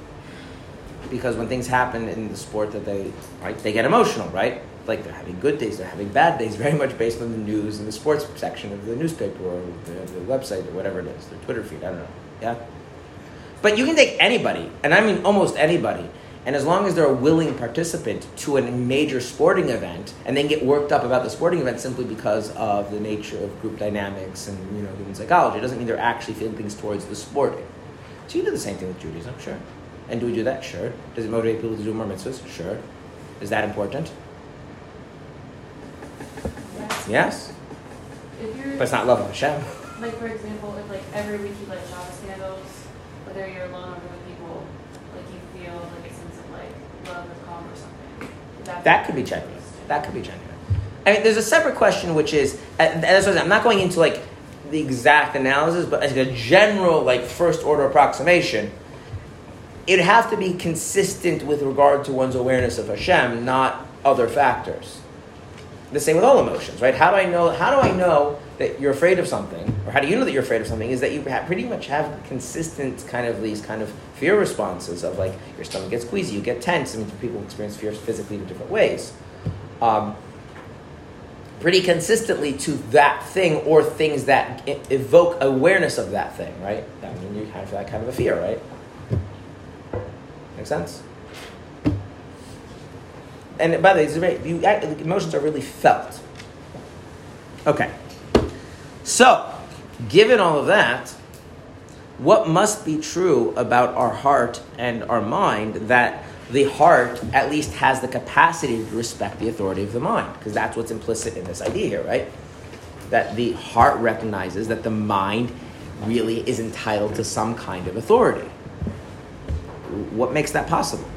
Speaker 1: because when things happen in the sport that they right they get emotional right? Like they're having good days they're having bad days very much based on the news and the sports section of the newspaper or the, the website or whatever it is their twitter feed i don't know yeah? But you can take anybody and i mean almost anybody and as long as they're a willing participant to a major sporting event and then get worked up about the sporting event simply because of the nature of group dynamics and you know human psychology it doesn't mean they're actually feeling things towards the sporting so you do the same thing with judaism sure and do we do that? Sure. Does it motivate people to do more mitzvahs? Sure. Is that important?
Speaker 4: Yes.
Speaker 1: Yes.
Speaker 4: If you're
Speaker 1: But it's not love of Hashem.
Speaker 4: like for example, if like every week you light Shabbos candles, whether you're alone or with people, like you feel like a sense of like love or calm or something. That,
Speaker 1: That could be genuine. That could be genuine. I mean, there's a separate question, which is, uh, and that's what I'm I'm not going into like the exact analysis, but as a general, like first order approximation, it'd have to be consistent with regard to one's awareness of Hashem, not other factors. The same with all emotions, right? How do I know? How do I know that you're afraid of something, or how do you know that you're afraid of something? Is that you pretty much have consistent kind of these kind of fear responses of like your stomach gets queasy, you get tense. I mean, people experience fear physically in different ways. Um, pretty consistently to that thing or things that evoke awareness of that thing, right? I mean, you have that kind of a fear, right? Make sense? And by the way, act- emotions are really felt. Okay. So, given all of that, what must be true about our heart and our mind that the heart at least has the capacity to respect the authority of the mind? Because that's what's implicit in this idea here, right? That the heart recognizes that the mind really is entitled to some kind of authority. What makes that possible?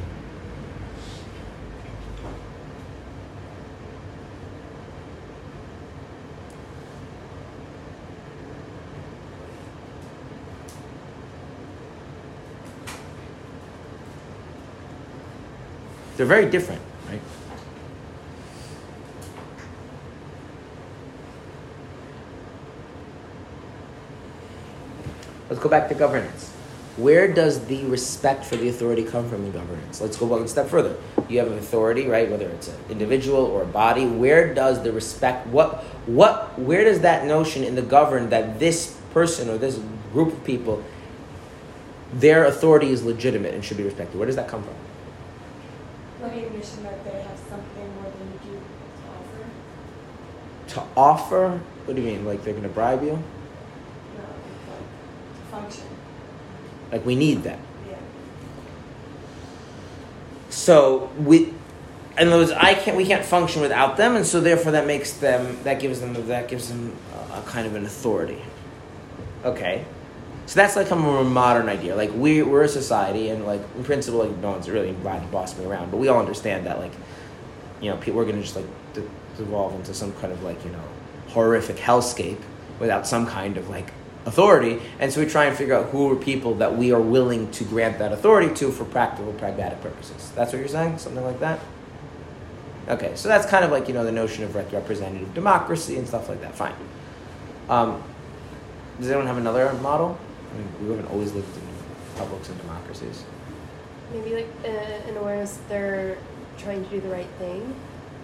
Speaker 1: They're very different, right? Let's go back to governance. Where does the respect for the authority come from in governance? Let's go one step further. You have an authority, right? Whether it's an individual or a body. Where does the respect? What? What? Where does that notion in the governed that this person or this group of people, their authority is legitimate and should be respected? Where does that come from?
Speaker 2: Recognition that they have something more than you do to offer.
Speaker 1: To offer? What do you mean? Like they're going to bribe you?
Speaker 2: No, like, to function.
Speaker 1: Like we need them.
Speaker 2: Yeah.
Speaker 1: So we, and those I can't. We can't function without them, and so therefore that makes them. That gives them. That gives them a, a kind of an authority. Okay, so that's like a more modern idea. Like we we're a society, and like in principle, like no one's really to boss me around, but we all understand that like, you know, people are gonna just like de- devolve into some kind of like you know horrific hellscape without some kind of like authority, and so we try and figure out who are people that we are willing to grant that authority to for practical, pragmatic purposes. That's what you're saying? Something like that? Okay, so that's kind of like, you know, the notion of representative democracy and stuff like that. Fine. Um, does anyone have another model? I mean, we haven't always lived in republics and democracies.
Speaker 6: Maybe like uh, an awareness that they're trying to do the right thing,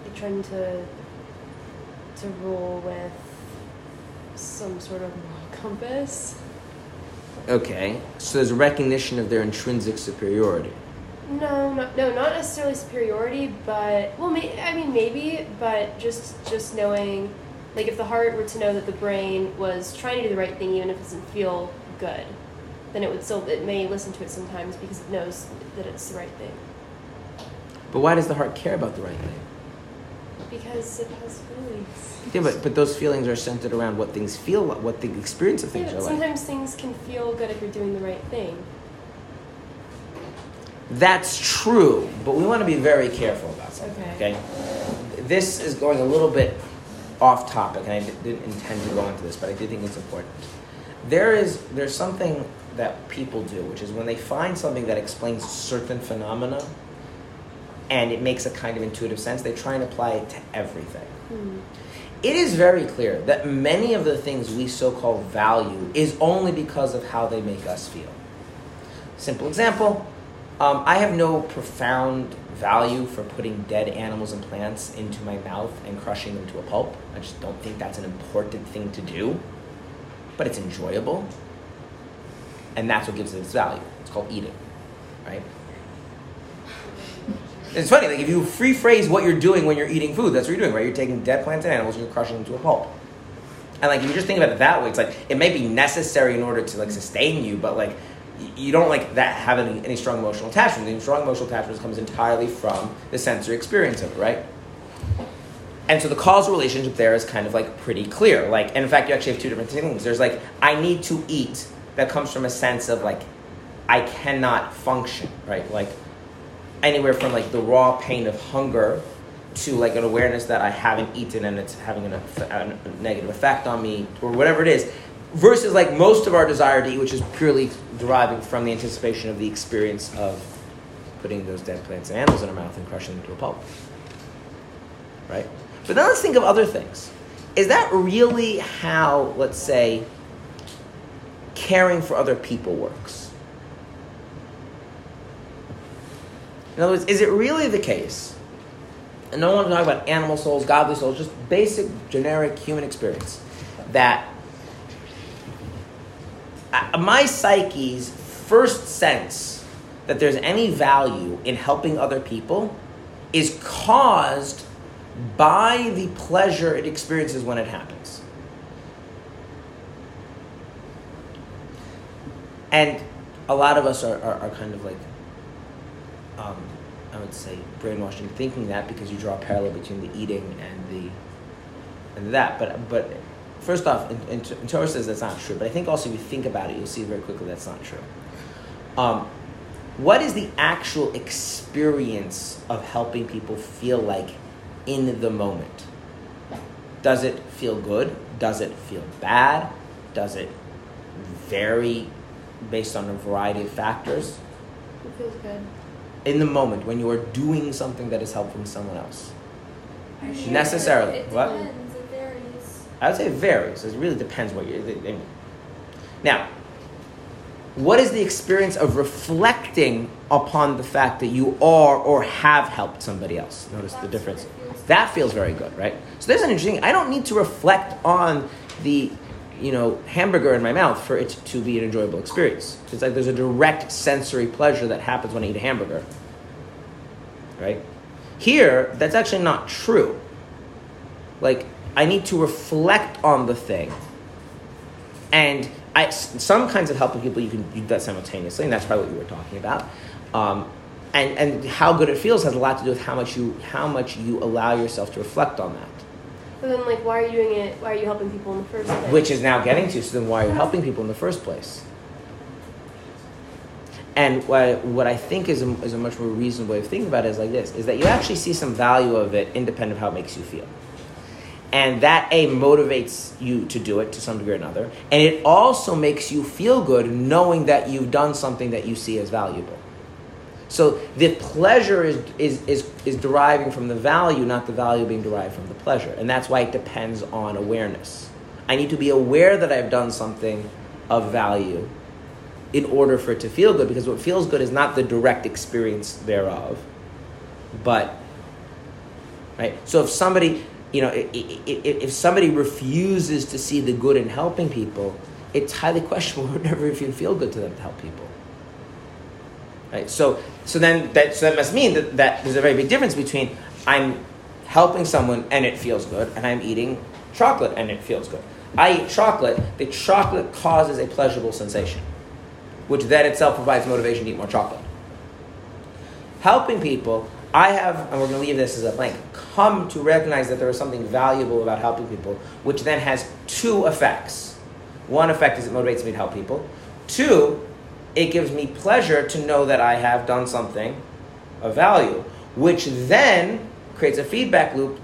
Speaker 6: They're trying to to rule with some sort of compass.
Speaker 1: Okay, so there's a recognition of their intrinsic superiority.
Speaker 6: No, no, no, not necessarily superiority, but well, may, I mean maybe, but just just knowing, like if the heart were to know that the brain was trying to do the right thing, even if it doesn't feel good, then it would still it may listen to it sometimes because it knows that it's the right thing.
Speaker 1: But why does the heart care about the right thing?
Speaker 6: Because it has feelings.
Speaker 1: Yeah, but, but those feelings are centered around what things feel like, what the experience of
Speaker 6: Yeah,
Speaker 1: things
Speaker 6: but
Speaker 1: are like.
Speaker 6: sometimes things can feel good if you're doing the right thing.
Speaker 1: That's true, but we want to be very careful about something.
Speaker 6: Okay.
Speaker 1: Okay. This is going a little bit off topic, and I didn't intend to go into this, but I do think it's important. There is there's something that people do, which is when they find something that explains certain phenomena, and it makes a kind of intuitive sense, they try and apply it to everything.
Speaker 6: Hmm.
Speaker 1: It is very clear that many of the things we so call value is only because of how they make us feel. Simple example um, I have no profound value for putting dead animals and plants into my mouth and crushing them to a pulp. I just don't think that's an important thing to do, but it's enjoyable. And that's what gives it its value. It's called eating, right? It's funny, like if you free phrase what you're doing when you're eating food, that's what you're doing, right? You're taking dead plants and animals and you're crushing them to a pulp. And like if you just think about it that way, it's like it may be necessary in order to like sustain you, but like you don't like that have any, any strong emotional attachment. The strong emotional attachment comes entirely from the sensory experience of it, right? And so the causal relationship there is kind of like pretty clear. Like, and in fact, you actually have two different things. There's like I need to eat that comes from a sense of like I cannot function, right? Like anywhere from like the raw pain of hunger to like an awareness that I haven't eaten and it's having an, a negative effect on me or whatever it is, versus like most of our desire to eat, which is purely deriving from the anticipation of the experience of putting those dead plants and animals in our mouth and crushing them to a pulp. Right? But then let's think of other things. Is that really how, let's say, caring for other people works? In other words, is it really the case? And no one to talk about animal souls, godly souls, just basic, generic human experience. That my psyche's first sense that there's any value in helping other people is caused by the pleasure it experiences when it happens. And a lot of us are, are, are kind of like, um, I would say, brainwashing thinking that because you draw a parallel between the eating and the and that. But but first off, in, in, in Torah says that's not true. But I think also if you think about it, you'll see very quickly that's not true. Um, what is the actual experience of helping people feel like in the moment? Does it feel good? Does it feel bad? Does it vary based on a variety of factors?
Speaker 6: It feels good.
Speaker 1: In the moment when you are doing something that is helping someone else.
Speaker 2: Sure?
Speaker 1: Necessarily.
Speaker 3: It
Speaker 1: What?
Speaker 3: It varies.
Speaker 1: I would say it varies. It really depends what you're. I mean. Now, what is the experience of reflecting upon the fact that you are or have helped somebody else? Notice the difference.
Speaker 3: feels
Speaker 1: That feels very good, right? So there's an interesting. I don't need to reflect on the, you know, hamburger in my mouth for it to be an enjoyable experience. It's like there's a direct sensory pleasure that happens when I eat a hamburger. Right? Here, that's actually not true. Like I need to reflect on the thing, and I, some kinds of helping people you can do that simultaneously, and that's probably what you were talking about. Um, and and how good it feels has a lot to do with how much you how much you allow yourself to reflect on that.
Speaker 6: But then, like, why are you doing it? Why are you helping people in the first place?
Speaker 1: Which is now getting to, so then why are you helping people in the first place? And what I, what I think is a, is a much more reasonable way of thinking about it is like this, is that you actually see some value of it independent of how it makes you feel. And that A motivates you to do it to some degree or another. And it also makes you feel good knowing that you've done something that you see as valuable. So the pleasure is, is, is, is deriving from the value, not the value being derived from the pleasure. And that's why it depends on awareness. I need to be aware that I've done something of value in order for it to feel good, because what feels good is not the direct experience thereof, but right. So if somebody, you know, if somebody refuses to see the good in helping people, it's highly questionable whenever if you feel good to them to help people. Right. So so then that so that must mean that, that there's a very big difference between I'm helping someone and it feels good, and I'm eating chocolate and it feels good. I eat chocolate. The chocolate causes a pleasurable sensation, which then itself provides motivation to eat more chocolate. Helping people, I have, and we're going to leave this as a blank, come to recognize that there is something valuable about helping people, which then has two effects. One effect is it motivates me to help people. Two, it gives me pleasure to know that I have done something of value, which then creates a feedback loop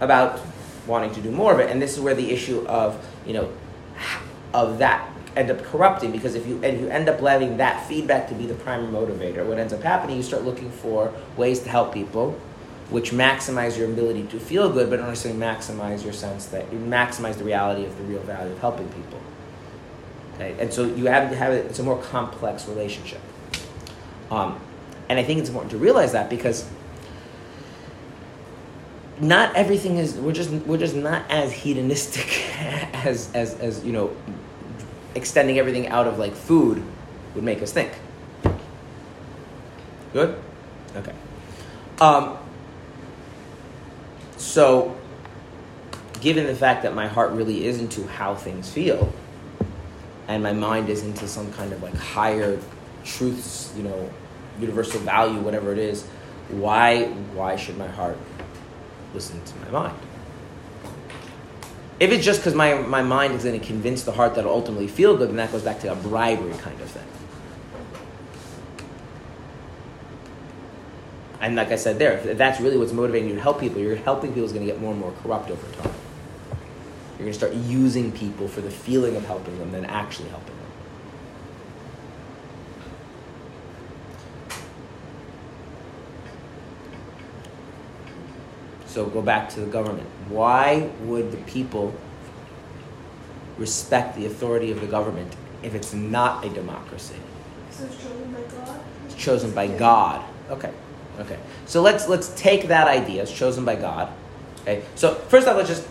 Speaker 1: about wanting to do more of it. And this is where the issue of, you know, of that end up corrupting because if you and you end up letting that feedback to be the primary motivator, what ends up happening, you start looking for ways to help people, which maximize your ability to feel good, but don't necessarily maximize your sense that you maximize the reality of the real value of helping people. Okay? And so you have to have it, it's a more complex relationship. Um, and I think it's important to realize that because not everything is we're just we're just not as hedonistic as as as you know extending everything out of like food would make us think. Good? Okay. Um, so, given the fact that my heart really is into how things feel, and my mind is into some kind of like higher truths, you know, universal value, whatever it is, why why should my heart listen to my mind? If it's just because my, my mind is going to convince the heart that it'll ultimately feel good, then that goes back to a bribery kind of thing. And like I said there, if that's really what's motivating you to help people, you're helping people is going to get more and more corrupt over time. You're going to start using people for the feeling of helping them than actually helping them. So go back to the government. Why would the people respect the authority of the government if it's not a democracy?
Speaker 2: So it's chosen by God?
Speaker 1: It's chosen by God. Okay. Okay. So let's let's take that idea. It's chosen by God. Okay. So first off, let's just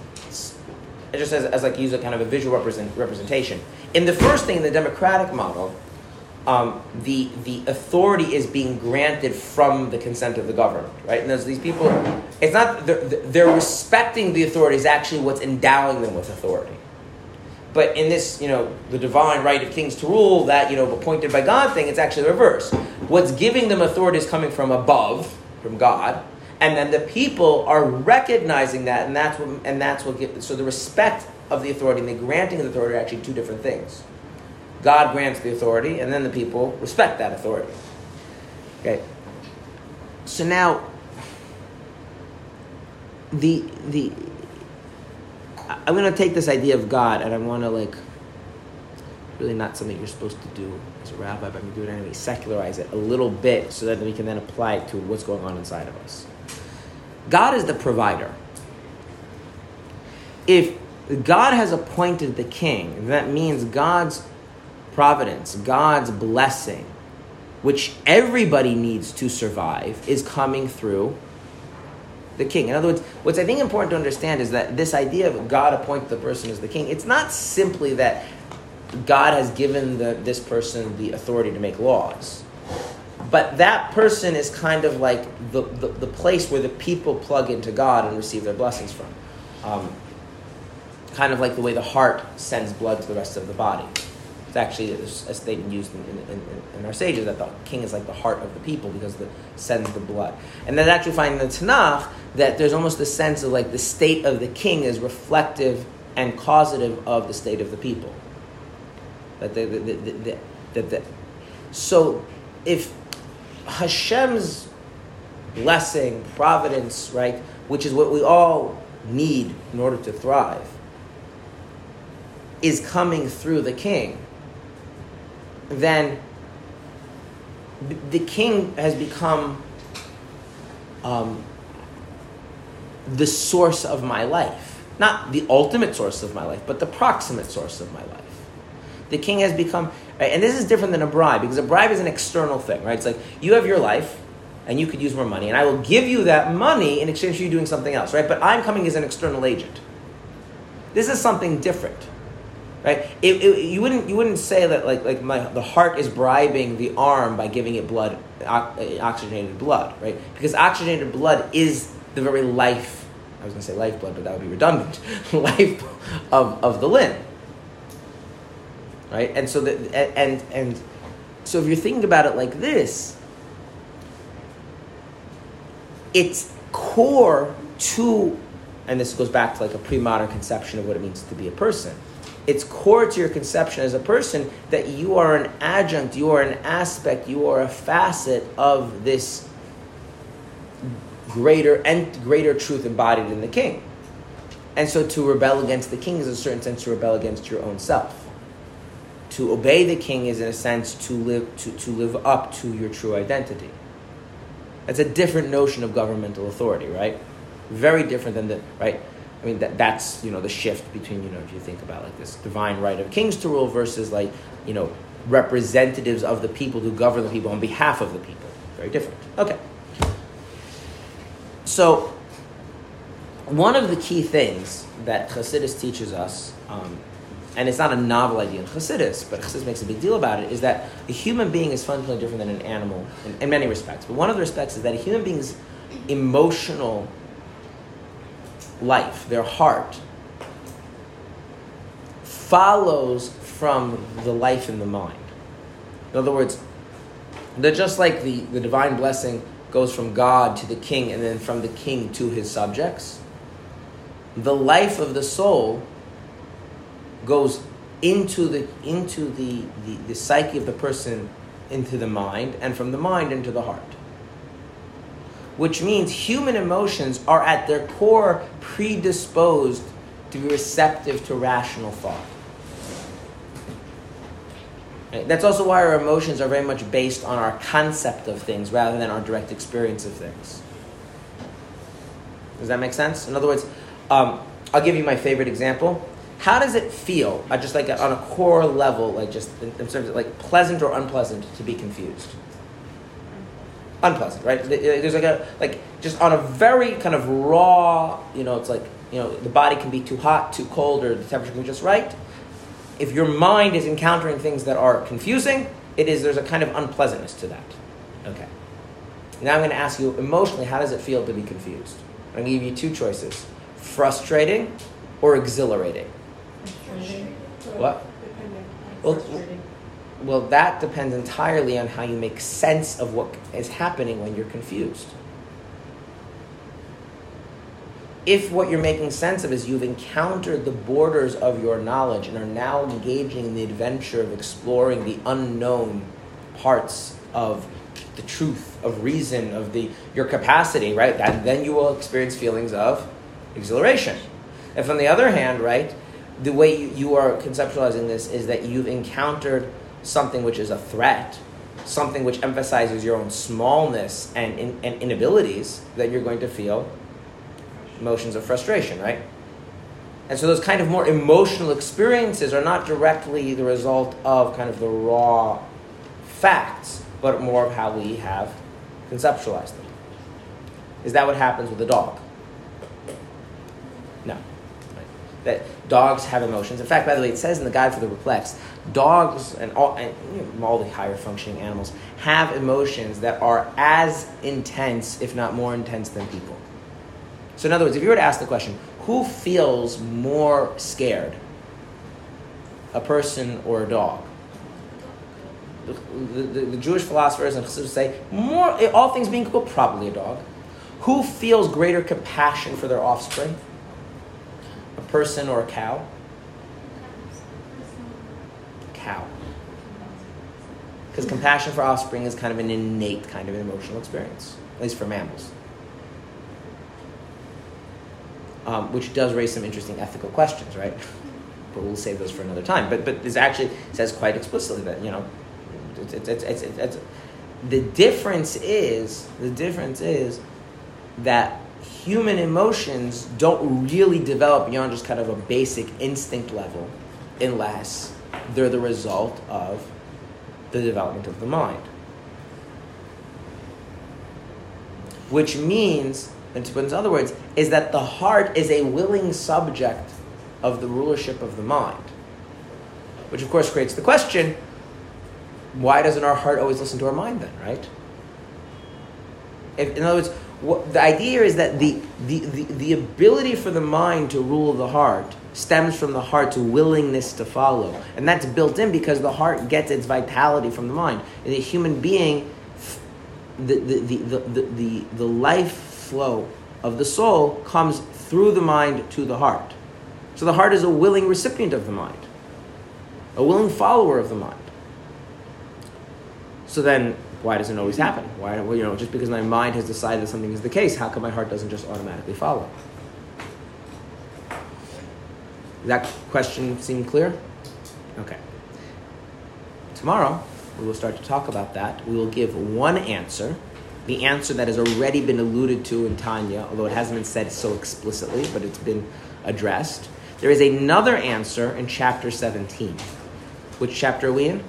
Speaker 1: just as, as like use a kind of a visual represent, representation. In the first thing, in the democratic model, um, the the authority is being granted from the consent of the government, right? And there's these people. It's not they're, they're respecting the authority is actually what's endowing them with authority. But in this, you know, the divine right of kings to rule, that you know, appointed by God thing, it's actually the reverse. What's giving them authority is coming from above, from God, and then the people are recognizing that, and that's what, and that's what gives. So the respect of the authority and the granting of the authority are actually two different things. God grants the authority, and then the people respect that authority. Okay. So now, the the I'm going to take this idea of God, and I want to like really not something you're supposed to do as a rabbi, but I'm going to do it anyway. Secularize it a little bit so that we can then apply it to what's going on inside of us. God is the provider. If God has appointed the king, that means God's providence, God's blessing, which everybody needs to survive, is coming through the king. In other words, what's I think important to understand is that this idea of God appointed the person as the king, it's not simply that God has given the, this person the authority to make laws. But that person is kind of like the, the, the place where the people plug into God and receive their blessings from. Um, kind of like the way the heart sends blood to the rest of the body. It's actually a statement used in, in, in, in, our sages that the king is like the heart of the people because it sends the blood. And then actually find in the Tanakh that there's almost a sense of like the state of the king is reflective and causative of the state of the people. That the, the, the, that the, so if Hashem's blessing, providence, right, which is what we all need in order to thrive, is coming through the king, then the king has become um, the source of my life. Not the ultimate source of my life, but the proximate source of my life. The king has become, right, and this is different than a bribe because a bribe is an external thing, right? It's like you have your life and you could use more money, and I will give you that money in exchange for you doing something else, right? But I'm coming as an external agent. This is something different right? It, it, you wouldn't you wouldn't say that like like my the heart is bribing the arm by giving it blood oxygenated blood, right? Because oxygenated blood is the very life. I was going to say lifeblood, but that would be redundant. life of, of the limb, right? And so that and and so if you're thinking about it like this, it's core to, and this goes back to like a pre-modern conception of what it means to be a person. It's core to your conception as a person that you are an adjunct, you are an aspect, you are a facet of this greater and greater truth embodied in the king. And so to rebel against the king is in a certain sense to rebel against your own self. To obey the king is in a sense to live to, to live up to your true identity. That's a different notion of governmental authority, right? Very different than the right. I mean that that's you know the shift between you know if you think about like this divine right of kings to rule versus like you know representatives of the people who govern the people on behalf of the people. Very different. Okay. So one of the key things that Chassidus teaches us, um, and it's not a novel idea in Chassidus, but Chassidus makes a big deal about it, is that a human being is fundamentally different than an animal in, in many respects. But one of the respects is that a human being's emotional life, their heart, follows from the life in the mind. In other words, they're just like the, the divine blessing goes from God to the king and then from the king to his subjects the life of the soul goes into the into the, the, the psyche of the person into the mind and from the mind into the heart. Which means human emotions are at their core predisposed to be receptive to rational thought. That's also why our emotions are very much based on our concept of things rather than our direct experience of things. Does that make sense? In other words um, I'll give you my favorite example. How does it feel, uh, just like on a core level, like just in, terms of like pleasant or unpleasant to be confused? Unpleasant, right? There's like a like just on a very kind of raw, you know, it's like you know the body can be too hot, too cold, or the temperature can be just right. If your mind is encountering things that are confusing, it is there's a kind of unpleasantness to that. Okay. Now I'm going to ask you emotionally, how does it feel to be confused? I'm going to give you two choices frustrating or exhilarating? What? Well, well, that depends entirely on how you make sense of what is happening when you're confused. If what you're making sense of is you've encountered the borders of your knowledge and are now engaging in the adventure of exploring the unknown parts of the truth, of reason, of the your capacity, right? That, then you will experience feelings of exhilaration. If on the other hand, right, the way you, are conceptualizing this is that you've encountered something which is a threat, something which emphasizes your own smallness and, in, and inabilities, that you're going to feel emotions of frustration, right? And so those kind of more emotional experiences are not directly the result of kind of the raw facts, but more of how we have conceptualized them. Is that what happens with a dog? No. That dogs have emotions. In fact, by the way, it says in the Guide for the Perplexed, dogs and all, and, you know, all the higher functioning animals have emotions that are as intense, if not more intense, than people. So, in other words, if you were to ask the question, who feels more scared? A person or a dog? The, the, the Jewish philosophers and Chassidus say, more, all things being equal, probably a dog. Who feels greater compassion for their offspring? Person or a cow? Cow. Because compassion for offspring is kind of an innate kind of emotional experience, at least for mammals. Um, which does raise some interesting ethical questions, right? But we'll save those for another time. But but this actually says quite explicitly that you know, it's, it's, it's, it's, it's the difference is the difference is that human emotions don't really develop beyond just kind of a basic instinct level unless they're the result of the development of the mind. Which means, and to put in other words, is that the heart is a willing subject of the rulership of the mind. Which, of course, creates the question why doesn't our heart always listen to our mind then, right? If, in other words, what, the idea is that the, the, the, the ability for the mind to rule the heart stems from the heart's willingness to follow. And that's built in because the heart gets its vitality from the mind. And the human being, the, the, the, the, the, the life flow of the soul comes through the mind to the heart. So the heart is a willing recipient of the mind, a willing follower of the mind. So then, why doesn't it always happen? Why, well, you know, just because my mind has decided that something is the case, how come my heart doesn't just automatically follow? Does that question seem clear? Okay. Tomorrow, we will start to talk about that. We will give one answer, the answer that has already been alluded to in Tanya, although it hasn't been said so explicitly, but it's been addressed. There is another answer in chapter 17. Which chapter are we in?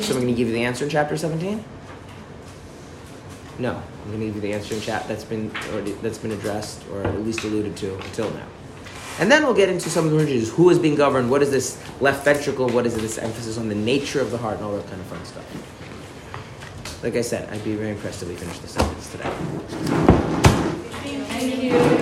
Speaker 1: So I'm going to give you the answer in chapter 17? No, I'm going to give you the answer in chat that's been already, that's been addressed or at least alluded to until now. And then we'll get into some of the religions. Who is being governed? What is this left ventricle? What is this emphasis on the nature of the heart and all that kind of fun stuff? Like I said, I'd be very impressed if we finish the sentence today.
Speaker 2: Thank you.